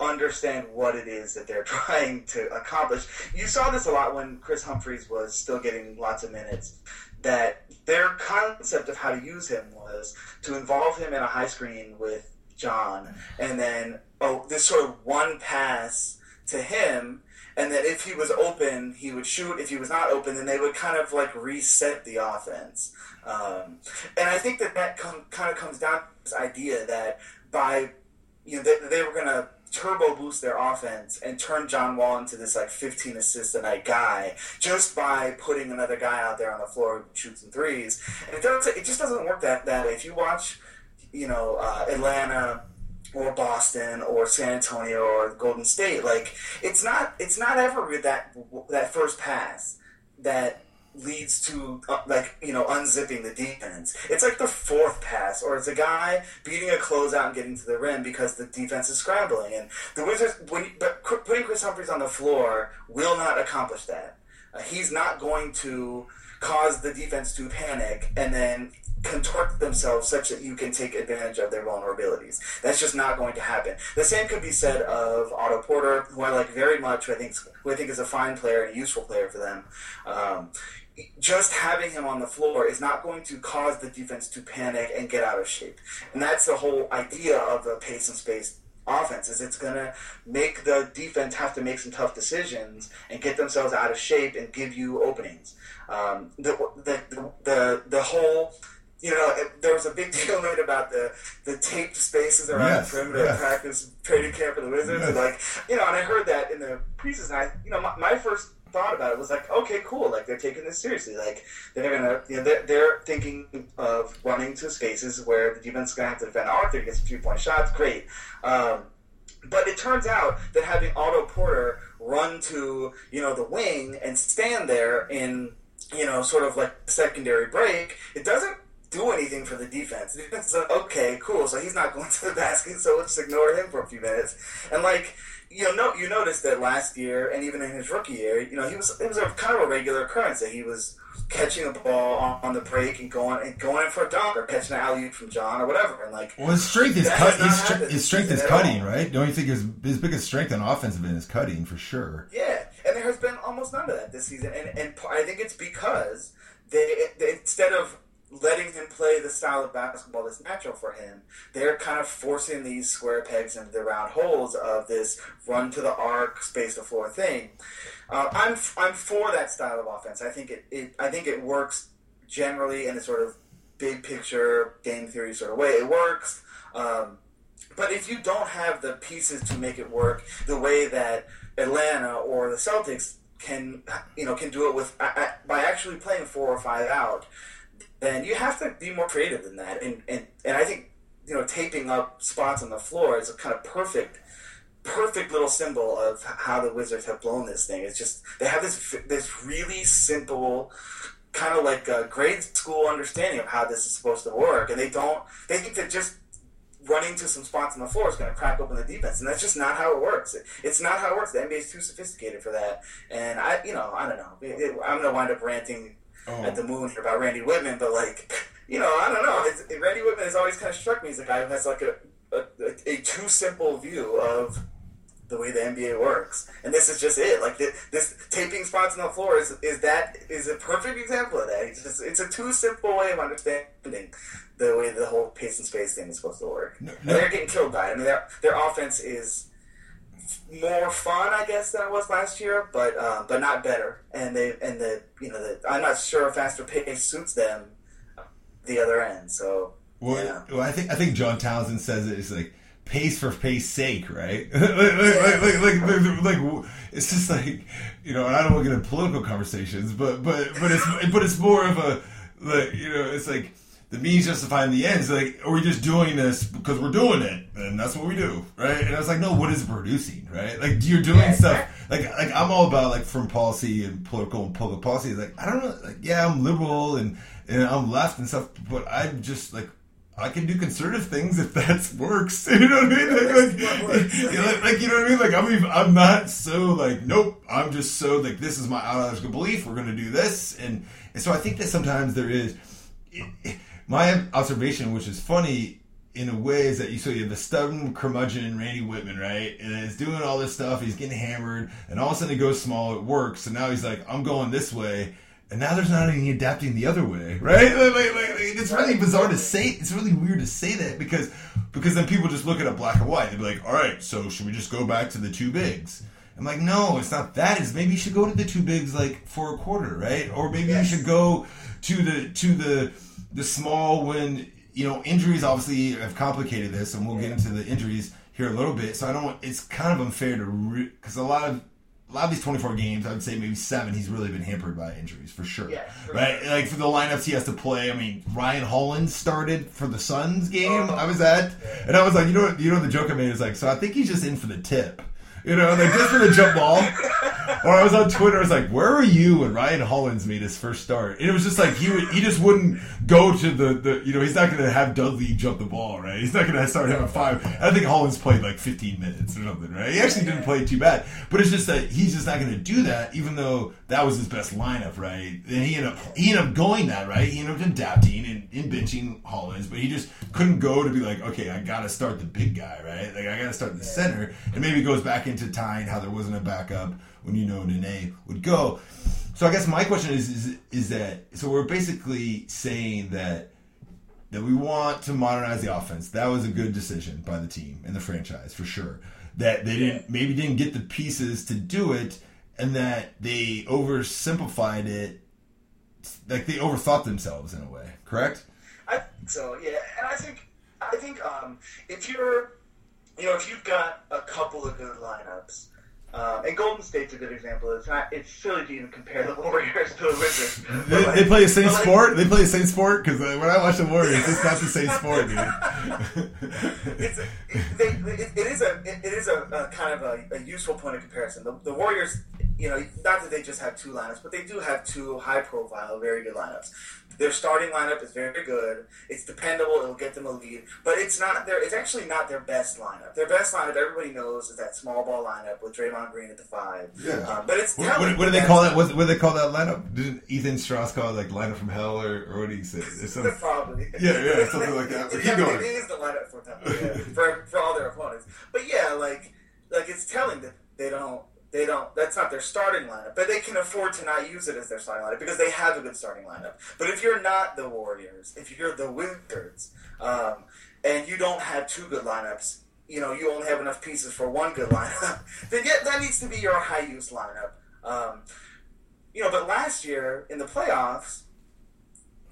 understand what it is that they're trying to accomplish. You saw this a lot when Kris Humphries was still getting lots of minutes. That their concept of how to use him was to involve him in a high screen with John, and then oh, this sort of one pass to him. And that if he was open, he would shoot. If he was not open, then they would kind of like reset the offense. Um, and I think that that com- kind of comes down to this idea that by you know they, they were to turbo boost their offense and turn John Wall into this like 15 assist a night guy just by putting another guy out there on the floor some threes. And it doesn't. It just doesn't work that that way. If you watch, you know, uh, Atlanta or Boston or San Antonio or Golden State. Like it's not it's not ever that that first pass that leads to uh, like you know unzipping the defense. It's like the fourth pass, or it's a guy beating a closeout and getting to the rim because the defense is scrambling. And the Wizards, when but putting Kris Humphries on the floor will not accomplish that. Uh, he's not going to cause the defense to panic and then contort themselves such that you can take advantage of their vulnerabilities. That's just not going to happen. The same could be said of Otto Porter, who I like very much, who I think who I think is a fine player and a useful player for them. Um, just having him on the floor is not going to cause the defense to panic and get out of shape. And that's the whole idea of the pace and space offense is it's going to make the defense have to make some tough decisions and get themselves out of shape and give you openings. Um, the, the, the, the, the whole you know, it, there was a big deal made about the the taped spaces around Yes, the perimeter yes. practice training camp for the Wizards, and like, you know, and I heard that in the preseason. I, you know, my, my first thought about it was like, okay, cool, like they're taking this seriously. Like they're gonna, you know, they're, they're thinking of running to spaces where the defense is gonna have to defend Arthur gets a few point shots. Great. Um, but it turns out that having Otto Porter run to you know the wing and stand there in you know sort of like secondary break, it doesn't do anything for the defense. The defense is like, okay, cool. So he's not going to the basket, so let's ignore him for a few minutes. And like you know, no, you noticed that last year and even in his rookie year, you know, he was it was a kind of a regular occurrence that he was catching the ball on, on the break and going and going for a dunk or catching an alley from John or whatever. And like, well, his strength is cut. His, his strength is cutting, right? Don't you think his his biggest strength on offensive end is cutting for sure? Yeah, and there has been almost none of that this season, and and I think it's because they, they instead of letting him play the style of basketball that's natural for him, they're kind of forcing these square pegs into the round holes of this run to the arc, space the floor thing. Uh, I'm I'm for that style of offense. I think it, it I think it works generally in a sort of big picture game theory sort of way. It works. Um, but if you don't have the pieces to make it work the way that Atlanta or the Celtics can, you know, can do it with by actually playing four or five out, then you have to be more creative than that. And and, and I think you know taping up spots on the floor is a kind of perfect perfect little symbol of how the Wizards have blown this thing. It's just they have this this really simple kind of like a grade school understanding of how this is supposed to work, and they don't. They think that just running to some spots on the floor is going to crack open the defense, and that's just not how it works. It, it's not how it works. The NBA is too sophisticated for that, and I, you know, I don't know. It, it, I'm going to wind up ranting oh. at the moon here about Randy Wittman, but like, you know, I don't know. It's, Randy Wittman has always kind of struck me as a guy who has like a, a, a, too simple view of the way the NBA works, and this is just it. Like this, this taping spots on the floor is is that is a perfect example of that. It's just it's a too simple way of understanding the way the whole pace and space thing is supposed to work. No, no. And they're getting killed by it. I mean, their their offense is more fun, I guess, than it was last year, but uh, but not better. And they and the you know the, I'm not sure a faster pace suits them the other end. So well, yeah. well, I think I think John Townsend says it is like pace for pace sake, right? like, like, like, like, like, it's just like you know, and I don't want to get into political conversations, but but but it's but it's more of a like you know, it's like the means justifying the ends. Like, are we just doing this because we're doing it, and that's what we do, right? And I was like, no, what is producing, right? Like, you're doing yeah, stuff. Like, like I'm all about like foreign policy and political and public policy. Like, I don't know. Like, yeah, I'm liberal and and I'm left and stuff, but I'm just like. I can do conservative things if that works. You know what I mean? Like, like, you know, like, you know what I mean? Like, I'm even, I'm not so like, nope. I'm just so like, this is my ideological belief. We're going to do this, and and so I think that sometimes there is. It, it, my observation, which is funny in a way, is that you so you have the stubborn curmudgeon Randy Wittman, right? And he's doing all this stuff, he's getting hammered, and all of a sudden he goes small, it works, so now he's like, I'm going this way. And now there's not any adapting the other way, right? Like, like, like, it's really bizarre to say. It's really weird to say that because because then people just look at it black and white. They'd be like, "All right, so should we just go back to the two bigs?" I'm like, "No, it's not that. It's maybe you should go to the two bigs like for a quarter, right? Or maybe yes. you should go to the to the the small when you know injuries obviously have complicated this, and we'll get into the injuries here a little bit. So I don't. It's kind of unfair to because re- a lot of a lot of these 24 games, I would say maybe seven, he's really been hampered by injuries for sure. Yeah, sure. Right? Like for the lineups he has to play. I mean, Ryan Hollins started for the Suns game. Oh, I was at, and I was like, you know, what, you know, the joke I made is like, so I think he's just in for the tip. You know, like just for the jump ball. Or I was on Twitter. I was like, "Where were you when Ryan Hollins made his first start?" And it was just like he would, he just wouldn't go to the, the you know he's not going to have Dudley jump the ball right. He's not going to start at five. I think Hollins played like 15 minutes or something right. He actually didn't play too bad, but it's just that he's just not going to do that, even though that was his best lineup right. And he ended up he ended up going that right. He ended up adapting and, and benching Hollins, but he just couldn't go to be like, okay, I got to start the big guy right. Like I got to start the center, and maybe it goes back into tying how there wasn't a backup when you know Nene would go. So I guess my question is, is is that so we're basically saying that that we want to modernize the offense. That was a good decision by the team and the franchise for sure. That they didn't maybe didn't get the pieces to do it, and that they oversimplified it, like they overthought themselves in a way. Correct? I think so. Yeah, and I think I think um, if you're you know if you've got a couple of good lineups um, and Golden State's a good example. It's not. It's silly to even compare the Warriors to the Wizards. they, like, they, play the same like, sport. They play the same sport because uh, when I watch the Warriors, it's not the same sport, dude. it's it, they, it, it is a it is a, a kind of a, a, useful point of comparison. The, the Warriors, you know, not that they just have two lineups, but they do have two high profile, very good lineups. Their starting lineup is very good. It's dependable. It'll get them a lead, but it's not their. It's actually not their best lineup. Their best lineup, everybody knows, is that small ball lineup with Draymond Green at the five. Yeah. Um, but it's What, what, what do they call that? What, what do they call that lineup? Did Ethan Strauss call it like lineup from hell, or, or what do you say? Some, Probably. Yeah, yeah, something like that. Keep going. It is the lineup for them, yeah, for, for all their opponents. But yeah, like like it's telling that they don't they don't that's not their starting lineup, but they can afford to not use it as their starting lineup because they have a good starting lineup. But if you're not the Warriors, if you're the Wizards, um, and you don't have two good lineups, you know you only have enough pieces for one good lineup, then yeah, that needs to be your high use lineup. Um, you know, but last year in the playoffs,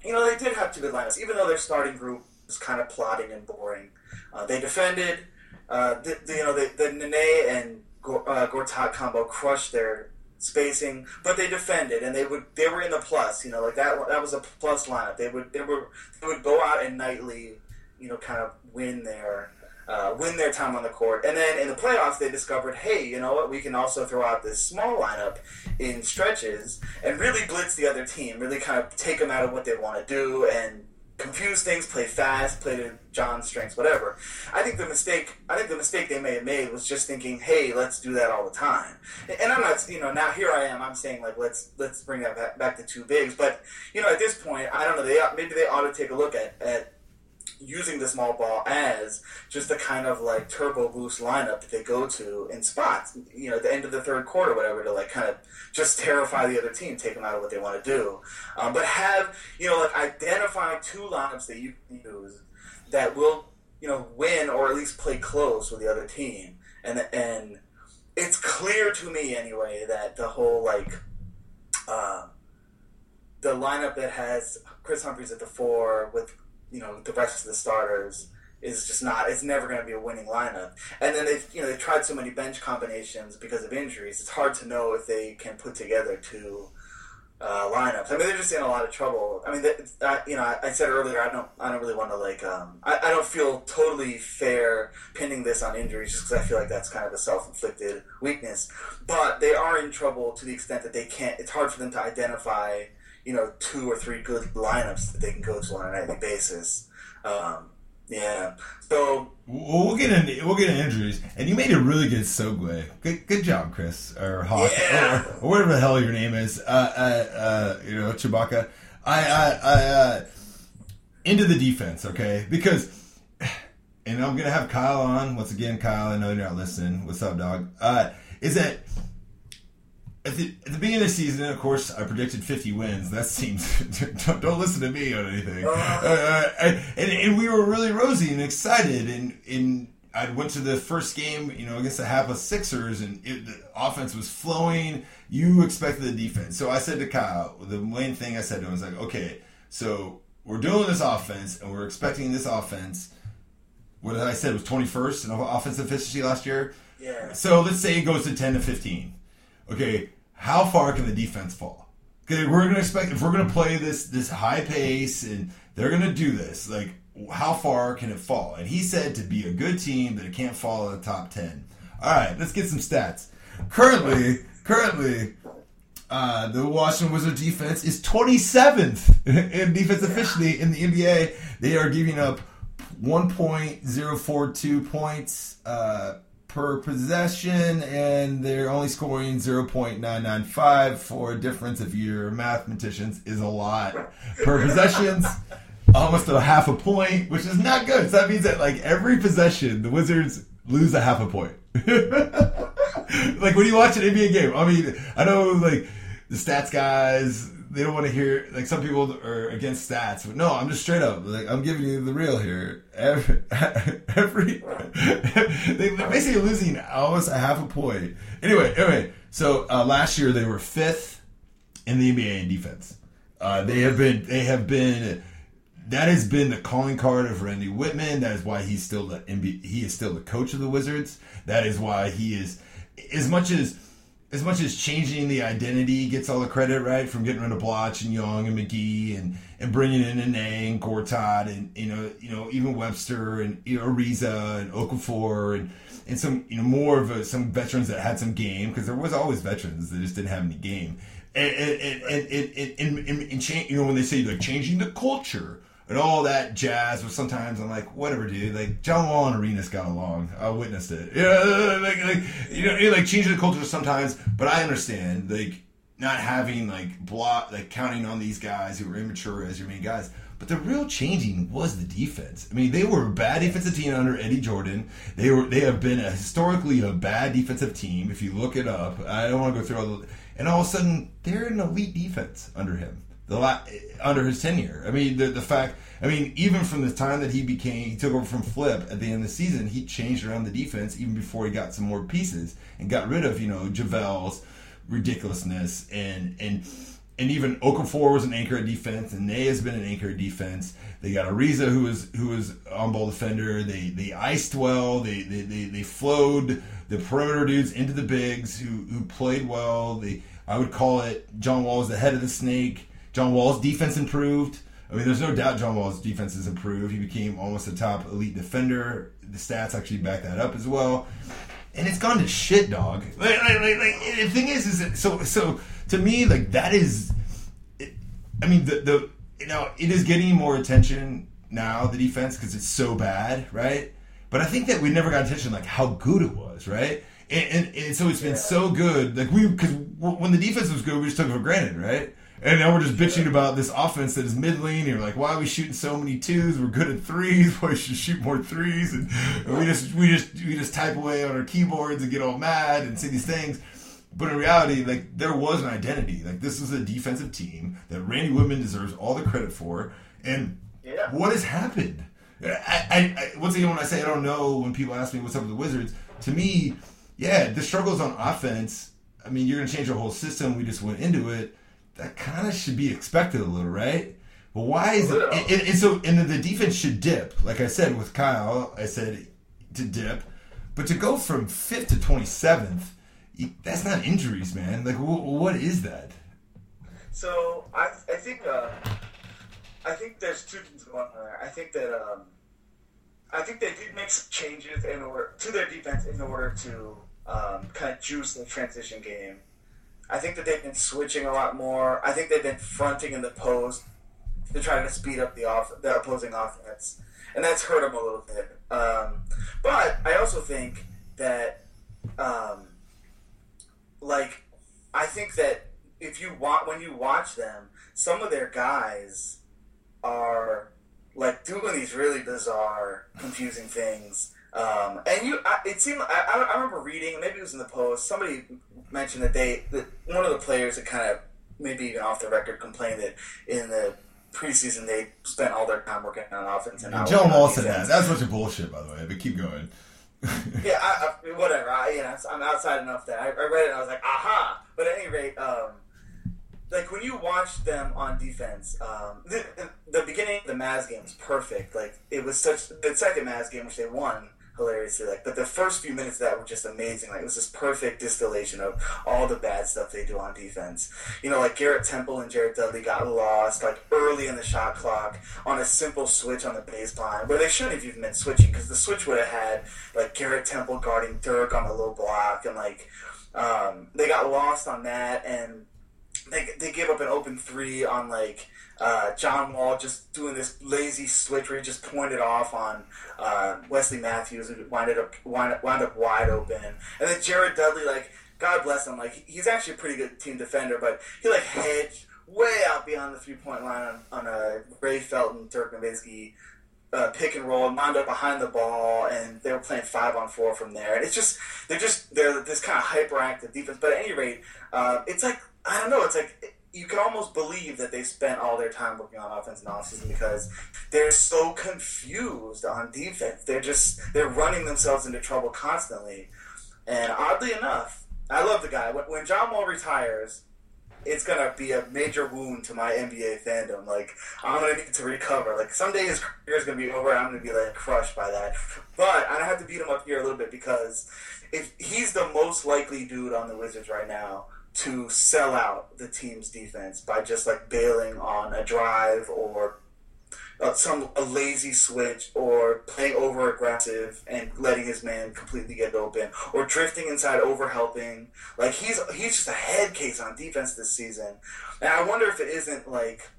you know, they did have two good lineups, even though their starting group was kind of plotting and boring. Uh, they defended. Uh, the, the, you know, the, the Nene and uh, Gortat combo crushed their spacing, but they defended and they would they were in the plus. You know, like that that was a plus lineup. They would they were they would go out and nightly, you know, kind of win their. Uh, win their time on the court, and then in the playoffs they discovered, hey, you know what? We can also throw out this small lineup in stretches and really blitz the other team, really kind of take them out of what they want to do and confuse things, play fast, play to John's strengths, whatever. I think the mistake, I think the mistake they may have made was just thinking, hey, let's do that all the time. And I'm not, you know, now here I am, I'm saying like let's let's bring that back, back to two bigs, but you know, at this point, I don't know, they maybe they ought to take a look at at using the small ball as just a kind of like turbo boost lineup that they go to in spots, you know, at the end of the third quarter, whatever, to like kind of just terrify the other team, take them out of what they want to do. Um, but have, you know, like identify two lineups that you use that will, you know, win or at least play close with the other team. And, and it's clear to me anyway that the whole like, uh, the lineup that has Kris Humphries at the four with you know the rest of the starters is just not. It's never going to be a winning lineup. And then they've you know they've tried so many bench combinations because of injuries. It's hard to know if they can put together two uh, lineups. I mean, they're just in a lot of trouble. I mean, uh, you know, I, I said earlier, I don't, I don't really want to like, um, I, I don't feel totally fair pinning this on injuries just because I feel like that's kind of a self-inflicted weakness. But they are in trouble to the extent that they can't. It's hard for them to identify, you know, two or three good lineups that they can go to on a nightly basis. Um, yeah. So Well, we'll get into we'll get into injuries, and you made a really good segue. Good, good job, Chris or Hawk Yeah. or, or whatever the hell your name is. Uh, uh, uh, you know, Chewbacca. I, I, I uh, into the defense, okay? Because, and I'm gonna have Kyle on once again. Kyle, I know you're not listening. What's up, dog? Uh, is that at the, at the beginning of the season, of course, I predicted 50 wins. That seems don't, don't listen to me on anything. Uh, uh, and, and we were really rosy and excited. And, and I went to the first game, you know, against the half of Sixers, and it, the offense was flowing. You expected the defense. So I said to Kyle, the main thing I said to him was like, okay, so we're doing this offense, and we're expecting this offense. What I said was 21st in offensive efficiency last year. yeah. So let's say it goes to 10 to 15. Okay, how far can the defense fall? Okay, we're gonna expect if we're gonna play this this high pace and they're gonna do this, like how far can it fall? And he said to be a good team that it can't fall in the top 10. All right, let's get some stats. Currently, currently, uh, the Washington Wizards defense is 27th in defense efficiency in the NBA. They are giving up 1.042 points uh, per possession, and they're only scoring 0.995 for a difference. If you're mathematicians, is a lot per possessions. Almost a half a point, which is not good. So that means that like every possession, the Wizards lose a half a point. like when you watch an NBA game, I mean, I know like the stats guys, they don't want to hear like some people are against stats, but no, I'm just straight up like I'm giving you the real here. Every, every they, they're basically losing almost a half a point. Anyway, anyway, so uh, last year they were fifth in the NBA in defense. Uh, they have been they have been that has been the calling card of Randy Wittman. That is why he's still the NBA, he is still the coach of the Wizards. That is why he is as much as as much as changing the identity gets all the credit, right, from getting rid of Blatche and Young and McGee and, and bringing in Nene and Gortat and you know you know even Webster and Ariza and Okafor and and some you know more of a, some veterans that had some game because there was always veterans that just didn't have any game and and and and, and, and, and, and you know when they say like changing the culture and all that jazz. But sometimes I'm like, whatever, dude. Like John Wall and Arenas got along. I witnessed it. Yeah, like, like you know, like changing the culture sometimes. But I understand like not having like block, like counting on these guys who were immature as your main guys. But the real changing was the defense. I mean, they were a bad defensive team under Eddie Jordan. They were they have been a, historically a bad defensive team. If you look it up, I don't want to go through all the. And all of a sudden, they're an elite defense under him the la- under his tenure. I mean, the the fact. I mean, even from the time that he became, he took over from Flip at the end of the season, he changed around the defense even before he got some more pieces and got rid of you know JaVale's ridiculousness and and and even Okafor was an anchor at defense, and Ney has been an anchor at defense. They got Ariza who was who was on ball defender. They they iced well. They they, they, they flowed the perimeter dudes into the bigs who who played well. They I would call it John Wall was the head of the snake. John Wall's defense improved. I mean, there's no doubt John Wall's defense has improved. He became almost a top elite defender. The stats actually back that up as well. And it's gone to shit, dog. Like, like, like, the thing is, is that, so so to me, like that is, it, I mean, the the you know it is getting more attention now the defense because it's so bad, right? But I think that we never got attention like how good it was, right? And, and, and so it's been so good, like we because when the defense was good, we just took it for granted, right? And now we're just bitching about this offense that is middling. You're like, why are we shooting so many twos? We're good at threes. Why should shoot more threes? And we just we just we just type away on our keyboards and get all mad and say these things. But in reality, like there was an identity. Like this is a defensive team that Randy Wittman deserves all the credit for. And Yeah. what has happened? I, I, I once again when I say I don't know when people ask me what's up with the Wizards, to me, yeah, the struggles on offense. I mean, you're gonna change the whole system. We just went into it. That kind of should be expected a little, right? But why is it? And, and- and so, and the defense should dip. Like I said with Kyle, I said to dip, but to go from fifth to twenty seventh, that's not injuries, man. Like, wh- what is that? So I I think uh, I think there's two things going on there. I think that um, I think they did make some changes in order to their defense in order to um, kind of juice the transition game. I think that they've been switching a lot more. I think they've been fronting in the post to try to speed up the off the opposing offense, and that's hurt them a little bit. Um, but I also think that um, like I think that if you want when you watch them, some of their guys are like doing these really bizarre, confusing things. Um, and you, I, it seemed I I remember reading, maybe it was in the post. Somebody mentioned that they that one of the players that kind of maybe even off the record complained that in the preseason they spent all their time working on offense and not John working on Wall said that. That's a bunch of bullshit, by the way. But keep going. yeah, I, I, whatever. I, you know, I'm outside enough that I, I read it and I was like, aha. But at any rate, um, like when you watch them on defense, um, the, the beginning of the Mavs game was perfect. Like it was such the second Mavs game, which they won hilariously. Like, but the first few minutes of that were just amazing. Like it was this perfect distillation of all the bad stuff they do on defense. You know, like Garrett Temple and Jared Dudley got lost like early in the shot clock on a simple switch on the baseline where they shouldn't have even been switching because the switch would have had like Garrett Temple guarding Dirk on the low block and like um, they got lost on that and they, they gave up an open three on like uh, John Wall just doing this lazy switch where he just pointed off on uh, Wesley Matthews who wound up wound, up- wound up wide open, and then Jared Dudley like God bless him like he's actually a pretty good team defender, but he like hedged way out beyond the three point line on, on a Ray Felton Dirk Nowitzki uh, pick and roll and wound up behind the ball, and they were playing five on four from there. And it's just they're just they're this kind of hyperactive defense. But at any rate, uh, it's like I don't know. It's like you can almost believe that they spent all their time working on offense and offseason because they're so confused on defense. They're just they're running themselves into trouble constantly. And oddly enough, I love the guy. When, John Wall retires, it's gonna be a major wound to my NBA fandom. Like I'm gonna need to recover. Like someday his career is gonna be over. I'm gonna be like crushed by that. But I have to beat him up here a little bit because if he's the most likely dude on the Wizards right now to sell out the team's defense by just like bailing on a drive or uh, some a lazy switch or playing over aggressive and letting his man completely get open or drifting inside over helping like he's he's just a head case on defense this season. And I wonder if it isn't like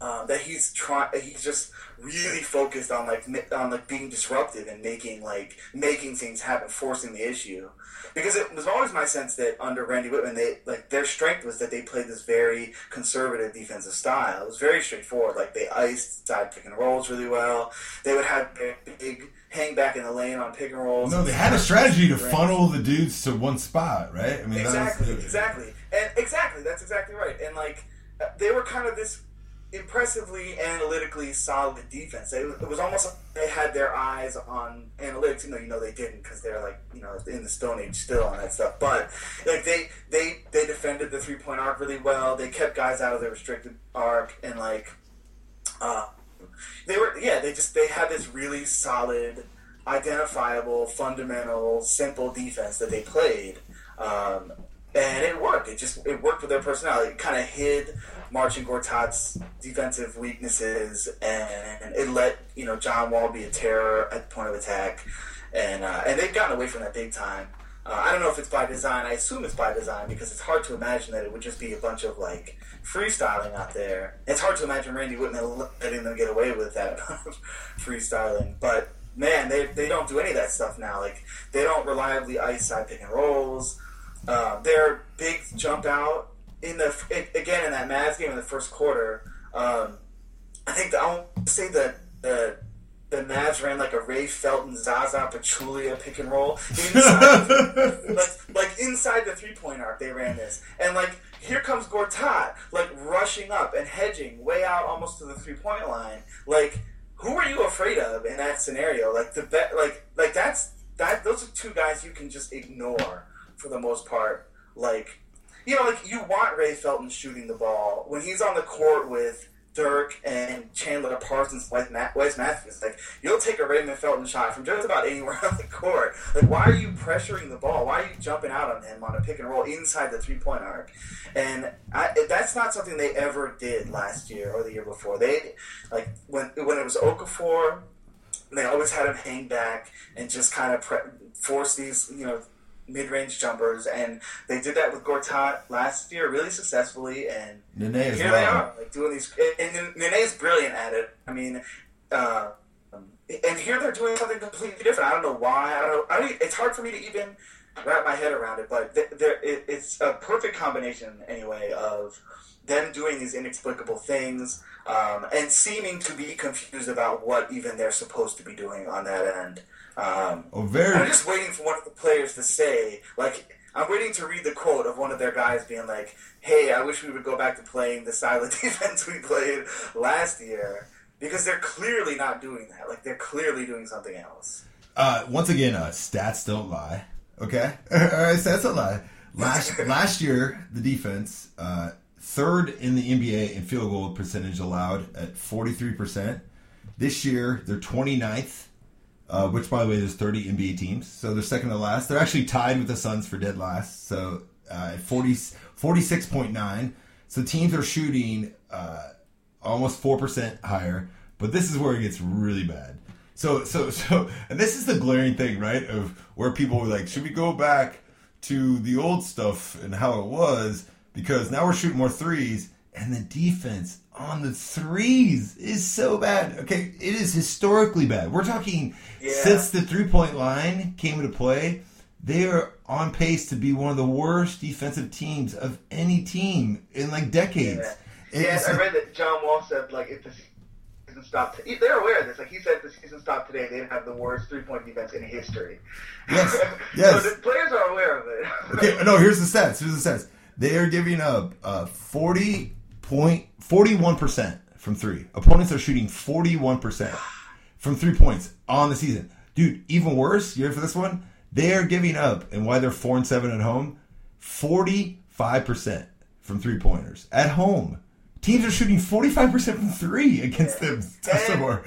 uh, that he's trying. He's just really focused on like on like being disruptive and making like making things happen, forcing the issue. Because it was always my sense that under Randy Wittman, they like their strength was that they played this very conservative defensive style. It was very straightforward. Like they iced side pick and rolls really well. They would have big hang back in the lane on pick and rolls. No, they had a strategy to funnel the dudes to one spot, right? I mean, exactly, exactly, and exactly. That's exactly right. And like they were kind of this impressively analytically solid defense. It, it was almost like they had their eyes on analytics, even though you know they didn't because they're like you know in the Stone Age still on that stuff. But like they they they defended the three point arc really well. They kept guys out of the restricted arc and like uh, they were yeah they just they had this really solid, identifiable, fundamental, simple defense that they played. Um, and it worked. It just it worked with their personality. It kind of hid Marcin Gortat's defensive weaknesses, and it let you know John Wall be a terror at the point of attack, and uh, and they've gotten away from that big time. Uh, I don't know if it's by design. I assume it's by design because it's hard to imagine that it would just be a bunch of like freestyling out there. It's hard to imagine Randy Wittman letting them get away with that freestyling, but man, they, they don't do any of that stuff now. Like they don't reliably ice side pick and rolls. Uh, their big jump out in the again in that Mavs game in the first quarter. Um, I think the, I want to say that the the Mavs ran like a Ray Felton, Zaza Pachulia pick and roll inside, like, like inside the three point arc. They ran this, and like here comes Gortat, like rushing up and hedging way out almost to the three point line. Like who are you afraid of in that scenario? Like the bet, like like that's that. Those are two guys you can just ignore for the most part. Like, you know, like you want Ray Felton shooting the ball when he's on the court with Dirk and Chandler Parsons, Wes, Wes Matthews. Like, you'll take a Raymond Felton shot from just about anywhere on the court. Like, why are you pressuring the ball? Why are you jumping out on him on a pick and roll inside the three point arc? And I, that's not something they ever did last year or the year before. They like when when it was Okafor, they always had him hang back and just kind of pre- force these you know mid-range jumpers, and they did that with Gortat last year really successfully. And Nene here well. they are, like doing these. And, and Nene's brilliant at it. I mean, uh, and here they're doing something completely different. I don't know why. I don't. I don't it's hard for me to even wrap my head around it, but there, it, it's a perfect combination anyway of them doing these inexplicable things um, and seeming to be confused about what even they're supposed to be doing on that end. Um, oh, very. I'm just waiting for one of the players to say, like, I'm waiting to read the quote of one of their guys being like, "Hey, I wish we would go back to playing the silent defense we played last year," because they're clearly not doing that. Like, they're clearly doing something else. Uh, once again, uh, stats don't lie. Okay, all right, stats don't lie. Last last year, the defense uh, third in the NBA in field goal percentage allowed at 43 percent. This year, they're 29th uh, which by the way there's 30 NBA teams, so they're second to last. They're actually tied with the Suns for dead last, so uh, 40, 46.9. So teams are shooting uh, almost four percent higher, but this is where it gets really bad. So so so, and this is the glaring thing, right? Of where people were like, should we go back to the old stuff and how it was? Because now we're shooting more threes, and the defense on the threes is so bad. Okay, it is historically bad. We're talking yeah. since the three point line came into play, they are on pace to be one of the worst defensive teams of any team in like decades. Yeah, I read that John Wall said like if the season stopped, they're aware of this. Like he said, if the season stopped today, they'd have the worst three point defense in history. Yes, yes. so the players are aware of it. okay, no. Here's the stats. Here's the stats. They are giving up uh, forty point forty one percent from three. Opponents are shooting forty one percent from three points on the season. Dude, even worse, you ready for this one? They are giving up, and why they're four and seven at home, forty five percent from three pointers at home. Teams are shooting forty five percent from three against them.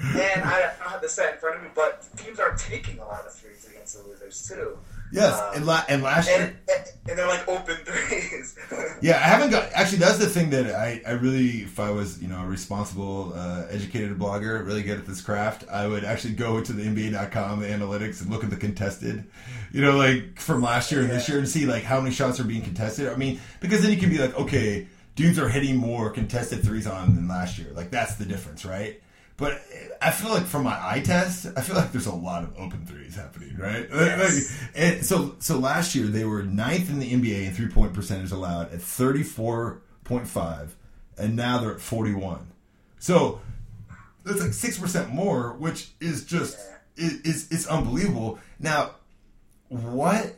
And, and I don't have the set in front of me, but teams are taking a lot of threes against the losers, too. Yes, Um, and, la- and last And, year, and, and they're like open threes. yeah, I haven't got. Actually, that's the thing that I, I really, if I was, you know, a responsible, uh, educated blogger, really good at this craft, I would actually go to the NBA.com, analytics, and look at the contested, you know, like from last year and this year, and see like how many shots are being contested. I mean, because then you can be like, okay, dudes are hitting more contested threes on than last year. Like that's the difference, right? But I feel like from my eye test, I feel like there's a lot of open threes happening, right? Yes. Like, and so, so last year they were ninth in the NBA in three point percentage allowed at 34.5, and now they're at 41. So that's like six percent more, which is just is, is it's unbelievable. Now, what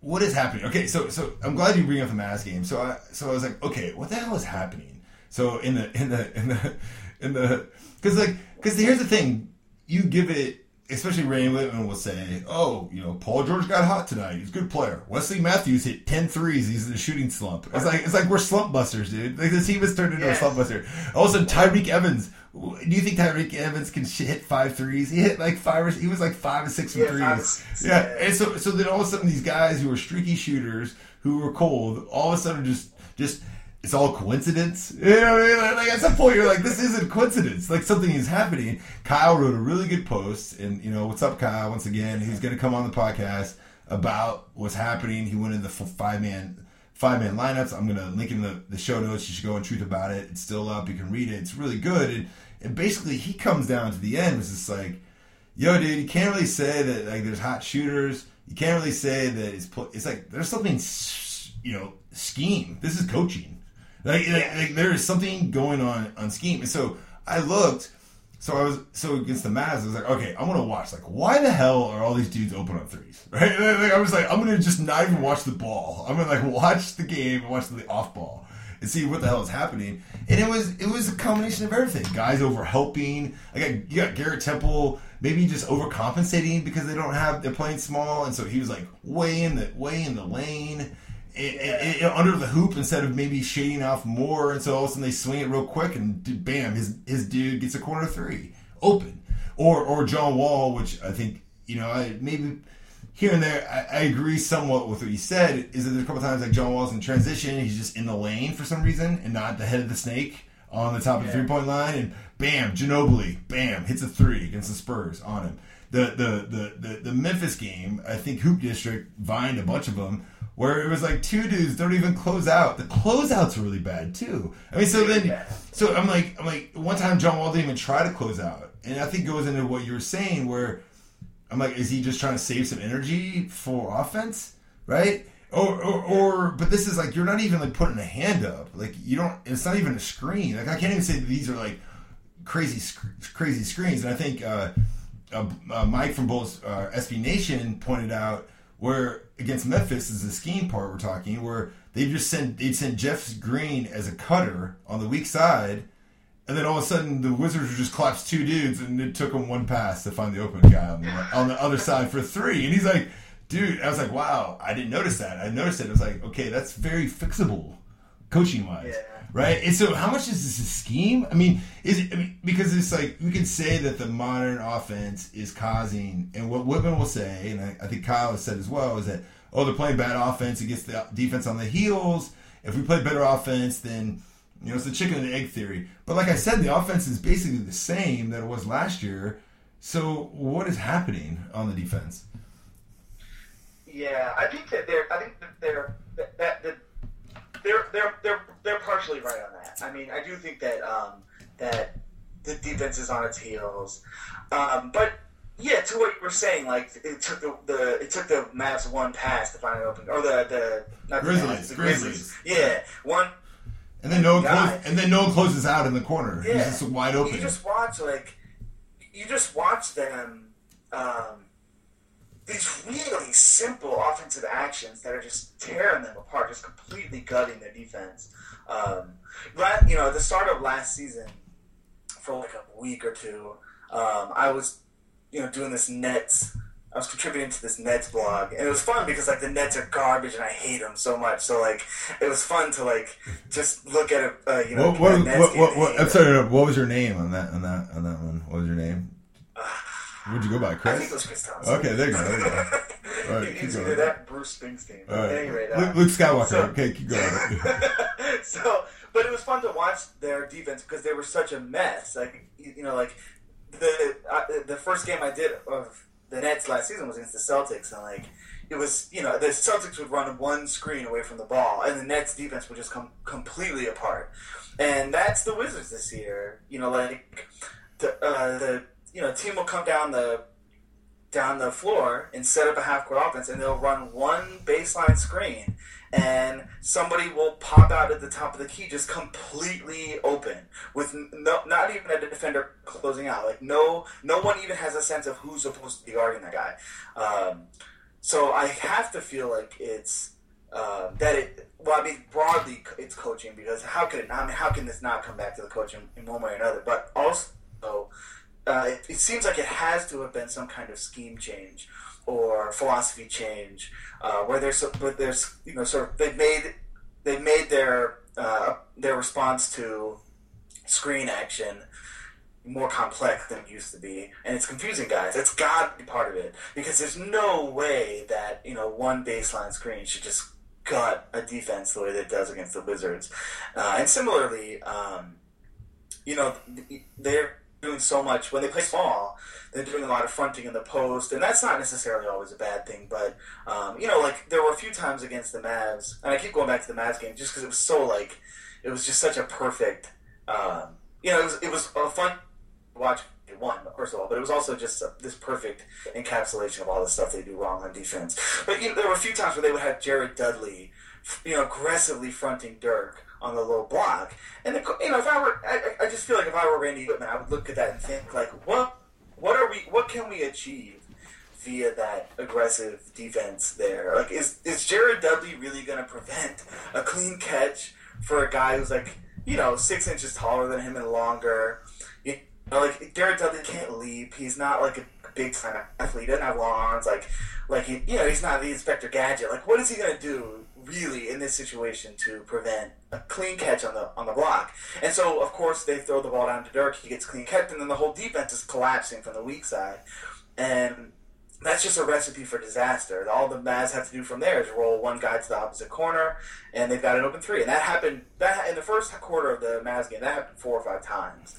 what is happening? Okay, so so I'm glad you bring up the Mavs game. So I so I was like, okay, what the hell is happening? So in the in the in the in the because like because here's the thing, you give it. Especially Ray Wittman will say, "Oh, you know, Paul George got hot tonight. He's a good player. Wesley Matthews hit 10 threes. He's in a shooting slump. It's like it's like we're slump busters, dude. Like the team has turned into a Yeah. slump buster. Also, Tyreke Evans. Do you think Tyreke Evans can hit five threes? He hit like five. Or, he was like five and six from Yeah, threes. six, yeah, yeah. and so so then all of a sudden these guys who were streaky shooters who were cold, all of a sudden just just it's all coincidence. You know what I mean? Like, at some point you're like, this isn't coincidence. Like something is happening. Kyle wrote a really good post, and you know what's up, Kyle? Once again, he's going to come on the podcast about what's happening. He went in the five man five man lineups. I'm going to link in the, the show notes. You should go and truth about it. It's still up. You can read it. It's really good. And, and basically, he comes down to the end. It's just like, yo, dude, you can't really say that like there's hot shooters. You can't really say that it's it's like there's something you know scheme. This is coaching. Like, like, like there is something going on on scheme. And so I looked. So I was so against the Mavs. I was like, okay, I'm gonna watch. Like, why the hell are all these dudes open on threes? Right? Like, I was like, I'm gonna just not even watch the ball. I'm gonna like watch the game, and watch the off ball, and see what the hell is happening. And it was it was a combination of everything. Guys over helping. I got you got Garrett Temple maybe just overcompensating because they don't have they're playing small, and so he was like way in the way in the lane. It, it, it- under the hoop instead of maybe shading off more, and so all of a sudden they swing it real quick, and bam, his his dude gets a corner three open, or or John Wall, which I think you know I maybe here and there I, I agree somewhat with what you said. Is that there's a couple times like John Wall's in transition, he's just in the lane for some reason and not the head of the snake on the top of the three point line, and bam, Ginobili, bam, hits a three against the Spurs on him. The the the the, the Memphis game, I think Hoop District vined a bunch of them. Where it was like two dudes don't even close out. The closeouts are really bad too. I mean, so then, so I'm like, I'm like, one time John Wall didn't even try to close out, and I think goes into what you were saying, where I'm like, is he just trying to save some energy for offense, right? Or, or, or, but this is like you're not even like putting a hand up, like you don't. It's not even a screen. Like I can't even say that these are like crazy, sc- crazy screens. And I think uh, uh, uh, Mike from both uh, SB Nation pointed out where against Memphis is the scheme part we're talking, where they just sent they sent Jeff Green as a cutter on the weak side. And then all of a sudden, the Wizards just collapse two dudes, and it took them one pass to find the open guy on the, on the other side for three. And he's like, "Dude," I was like, "Wow, I didn't notice that. I noticed it. I was like, okay, that's very fixable, coaching wise, Yeah. Right?" And so, how much is this a scheme? I mean, is it I mean, because it's like we can say that the modern offense is causing, and what Wittman will say, and I, I think Kyle has said as well, is that oh, they're playing bad offense against the defense on the heels. If we play better offense, then you know, it's the chicken and the egg theory. But like I said, the offense is basically the same that it was last year. So what is happening on the defense? Yeah, I think that they're. I think that they're that, that, that they're they're they're they're partially right on that. I mean, I do think that um, that the defense is on its heels, um, but yeah, to what you were saying, like it took the, the it took the Mavs one pass to find an open, or the the not the Grizzlies, Mavs, the Grizzlies. Yeah, one. And then no one and then no one closes out in the corner. Yeah, He's just wide open. You just watch like you just watch them. Um, these really simple offensive actions that are just tearing them apart, just completely gutting their defense. Um, right, you know, at the start of last season, for like a week or two, um, I was, you know, doing this Nets. I was contributing to this Nets blog, and it was fun because like the Nets are garbage, and I hate them so much. So like, it was fun to like just look at a, uh, you know, what, what, what, what, what, I'm sorry. What was your name on that on that on that one? What was your name? Would you go by, Chris? I think it was Chris Thompson. Okay, there you go. There you go. All right, keep going. that Bruce Springsteen. All right. At any rate, uh, Luke, Skywalker. so- okay, keep going. so, but it was fun to watch their defense because they were such a mess. Like you you know, like the uh, the first game I did of the Nets last season was against the Celtics, and like it was you know the Celtics would run one screen away from the ball, and the Nets defense would just come completely apart. And that's the Wizards this year. You know, like the uh, the you know team will come down the down the floor and set up a half court offense, and they'll run one baseline screen, and somebody will pop out at the top of the key just completely open with no, not even a defender closing out. Like no, no one even has a sense of who's supposed to be guarding that guy. Um, so I have to feel like it's uh, that it. Well, I mean, broadly, it's coaching because how could it? I mean, how can this not come back to the coaching in one way or another? But also, uh, it, it seems like it has to have been some kind of scheme change or philosophy change, uh, where there's but there's you know sort of they've made they've made their uh, their response to screen action more complex than it used to be, and it's confusing guys. It's got to be part of it because there's no way that you know one baseline screen should just gut a defense the way that it does against the Wizards. Uh, and similarly, um, you know, they're doing so much when they play small. They're doing a lot of fronting in the post, and that's not necessarily always a bad thing. But um, you know, like there were a few times against the Mavs, and I keep going back to the Mavs game just because it was so like it was just such a perfect. Um, you know, it was it was a fun watch. They won, first of all, but it was also just a, this perfect encapsulation of all the stuff they do wrong on defense. But you know, there were a few times where they would have Jared Dudley, you know, aggressively fronting Dirk on the low block, and the, you know, if I were, I, I just feel like if I were Randy Wittman, I would look at that and think like, what, what are we, what can we achieve via that aggressive defense there? Like, is is Jared Dudley really going to prevent a clean catch for a guy who's like, you know, six inches taller than him and longer? You know, like Jared Dudley can't leap. He's not like a big time athlete. He doesn't have long arms. Like, like he, you know, he's not the Inspector Gadget. Like, what is he going to do? Really in this situation to prevent a clean catch on the on the block. And so of course they throw the ball down to Dirk, he gets clean catch, and then the whole defense is collapsing from the weak side. And that's just a recipe for disaster. All the Mavs have to do from there is roll one guy to the opposite corner, and they've got an open three. And that happened that in the first quarter of the Mavs game. That happened four or five times.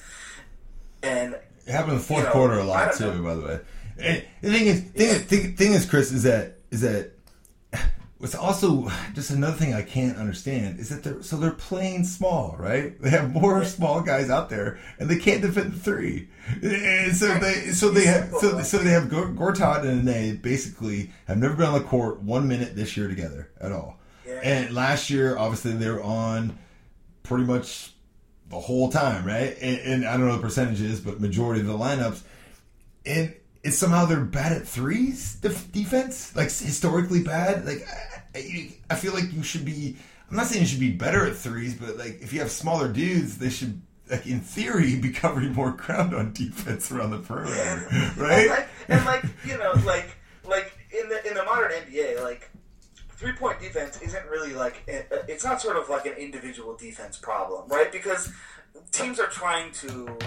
And It happened in the fourth You know, quarter a lot too, by the way. And the thing is, thing, is, thing, thing is, Chris, is that is that what's also just another thing I can't understand is that they're so they're playing small, right? They have more small guys out there, and they can't defend the three. And so they so they have so, so they have Gortat and they basically have never been on the court one minute this year together at all. And last year, obviously, they were on pretty much the whole time, right? And, and I don't know the percentages, but majority of the lineups, and it's somehow they're bad at threes def- defense, like historically bad. Like I, feel like you should be. I'm not saying you should be better at threes, but like if you have smaller dudes, they should. Like in theory, be covering more ground on defense around the perimeter, And right? like, and like you know, like like in the in the modern NBA, like three point defense isn't really like it's not sort of like an individual defense problem, right? Because teams are trying to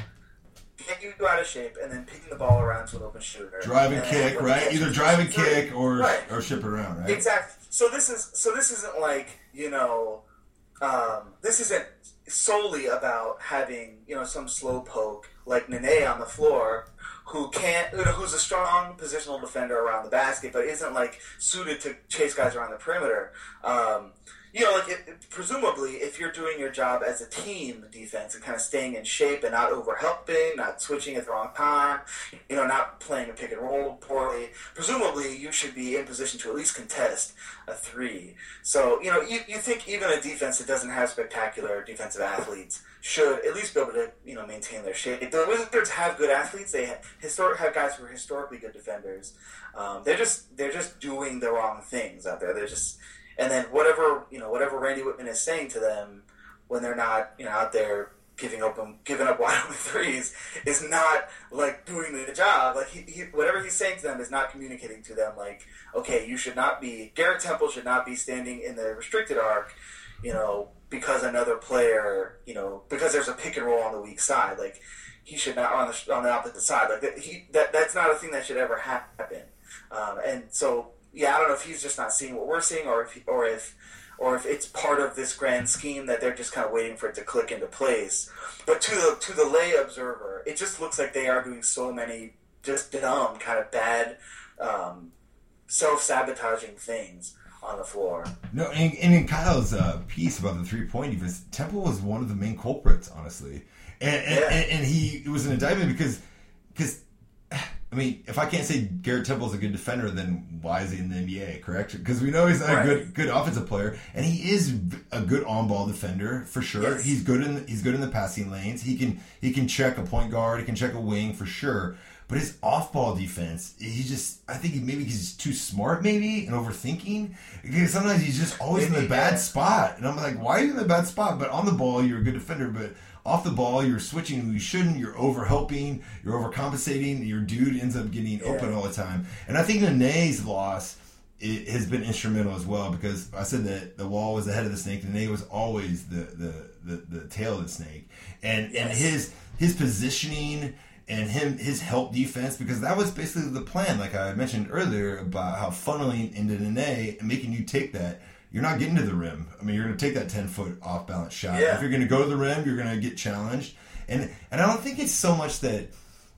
get you go out of shape and then picking the ball around to an open shooter, Drive and then kick, right? Either it, drive and three. kick or Right. or ship it around, right? Exactly. So this is so this isn't like you know, um, this isn't solely about having you know some slow poke like Nene on the floor who can't you know, who's a strong positional defender around the basket but isn't like suited to chase guys around the perimeter. Um, you know, like it, presumably, if you're doing your job as a team defense and kind of staying in shape and not over helping, not switching at the wrong time, you know, not playing a pick and roll poorly, presumably you should be in position to at least contest a three. So, you know, you, you think even a defense that doesn't have spectacular defensive athletes should at least be able to, you know, maintain their shape. The Wizards have good athletes. They have, historic, have guys who are historically good defenders. Um, they're just they're just doing the wrong things out there. They're just and then whatever you know whatever Randy Wittman is saying to them when they're not you know out there giving open giving up wide open threes is not like doing the job. Like he, he whatever he's saying to them is not communicating to them like okay you should not be Garrett Temple should not be standing in the restricted arc you know because another player you know because there's a pick and roll on the weak side like he should not on the on the opposite side. Like he that that's not a thing that should ever happen. Um, and so yeah, I don't know if he's just not seeing what we're seeing, or if or if or if it's part of this grand scheme that they're just kind of waiting for it to click into place. But to the to the lay observer, it just looks like they are doing so many just dumb, kind of bad, um, self sabotaging things on the floor. No, and, and in Kyle's uh, piece about the three point defense, Temple was one of the main culprits, honestly, and and, Yeah. and, and he it was an indictment because because. I mean, if I can't say Garrett Temple's a good defender, then why is he in the NBA? Correct? Because we know he's not Right. a good good offensive player, and he is a good on ball defender for sure. Yes. He's good in he's good in the passing lanes. He can he can check a point guard. He can check a wing for sure. But his off ball defense, he just I think maybe he's too smart, maybe and overthinking. Because sometimes he's just always in the bad yeah. spot, and I'm like, why are you in the bad spot? But on the ball, you're a good defender, but. Off the ball, you're switching who you shouldn't. You're over helping. You're overcompensating. Your dude ends up getting open all the time. And I think Nene's loss it has been instrumental as well because I said that the wall was the head of the snake, and Nene was always the the, the, the tail of the snake, and and his his positioning and him his help defense because that was basically the plan. Like I mentioned earlier about how funneling into Nene and making you take that. You're not getting to the rim. I mean, you're going to take that 10 foot off balance shot. Yeah. If you're going to go to the rim, you're going to get challenged. And and I don't think it's so much that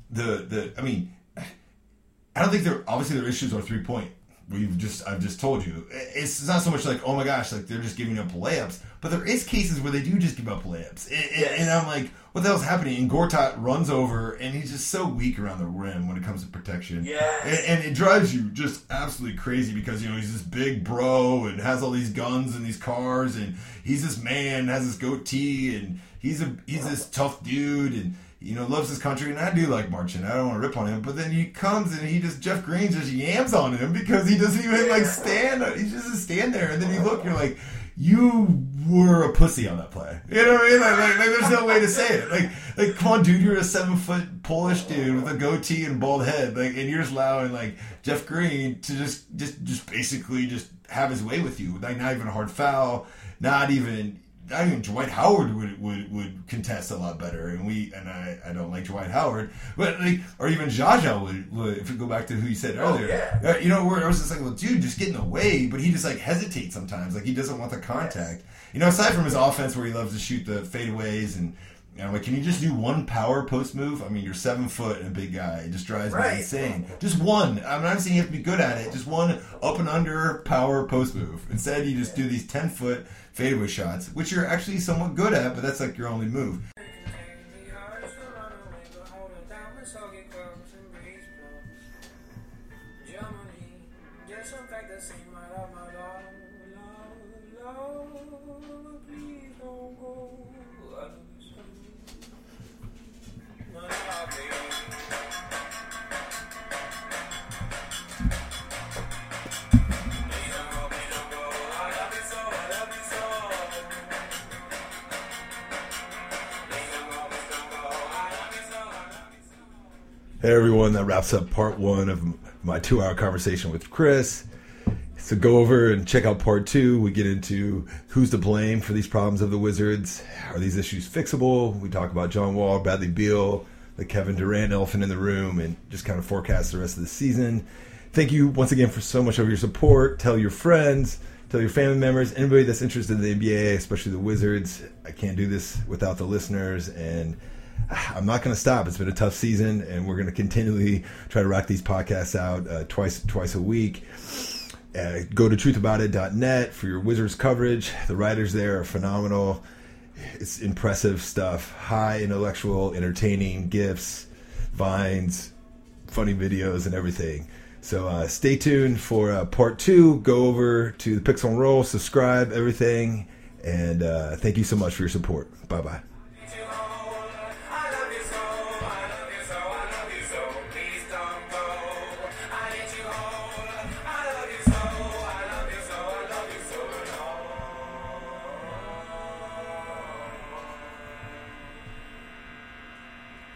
the the I mean I don't think there obviously their issues are three point. We've just I've just told you it's not so much like oh my gosh like they're just giving up layups, but there is cases where they do just give up layups, and, and- I'm like what the hell's happening? And Gortat runs over and he's just so weak around the rim when it comes to protection. Yes. and, and it drives you just absolutely crazy because you know he's this big bro and has all these guns and these cars and he's this man has this goatee and he's a he's this tough dude and you know loves his country and I do like marching. I don't want to rip on him, but then he comes and he just Jeff Green just yams on him because he doesn't even like stand. He just stand there, and then you look, you're like. You were a pussy on that play. You know what I mean? Like, like, like, there's no way to say it. Like, like, come on, dude, you're a seven foot Polish dude with a goatee and bald head, like, and you're just allowing like Jeff Green to just, just, just basically just have his way with you. Like, not even a hard foul, not even, not even Dwight Howard would would, would contest a lot better, and we and I, I don't like Dwight Howard, but like, or even Jaja would, would if we go back to who you said Oh, earlier, yeah. uh, you know, where I was just like, well, dude, just get in the way, but he just like hesitates sometimes, like he doesn't want the contact. You know, aside from his offense where he loves to shoot the fadeaways and. You know, like, can you just do one power post move? I mean, you're seven foot and a big guy. It just drives me insane. Just one. I'm not saying you have to be good at it. Just one up and under power post move. Instead, you just do these 10 foot fadeaway shots, which you're actually somewhat good at, but that's like your only move. Everyone, that wraps up part one of my two hour conversation with Chris. So go over and check out part two. We get into who's to blame for these problems of the Wizards. Are these issues fixable? We talk about John Wall, Bradley Beal, the Kevin Durant elephant in the room, and just kind of forecast the rest of the season. Thank you once again for so much of your support. Tell your friends, tell your family members, anybody that's interested in the NBA, especially the Wizards. I can't do this without the listeners, and I'm not going to stop. It's been a tough season, and we're going to continually try to rock these podcasts out uh, twice twice a week. Uh, go to truthaboutit.net for your Wizards coverage. The writers there are phenomenal. It's impressive stuff. High intellectual, entertaining gifs, vines, funny videos, and everything. So uh, stay tuned for uh, part two. Go over to the Pixel and Roll, subscribe, everything. And uh, thank you so much for your support. Bye bye.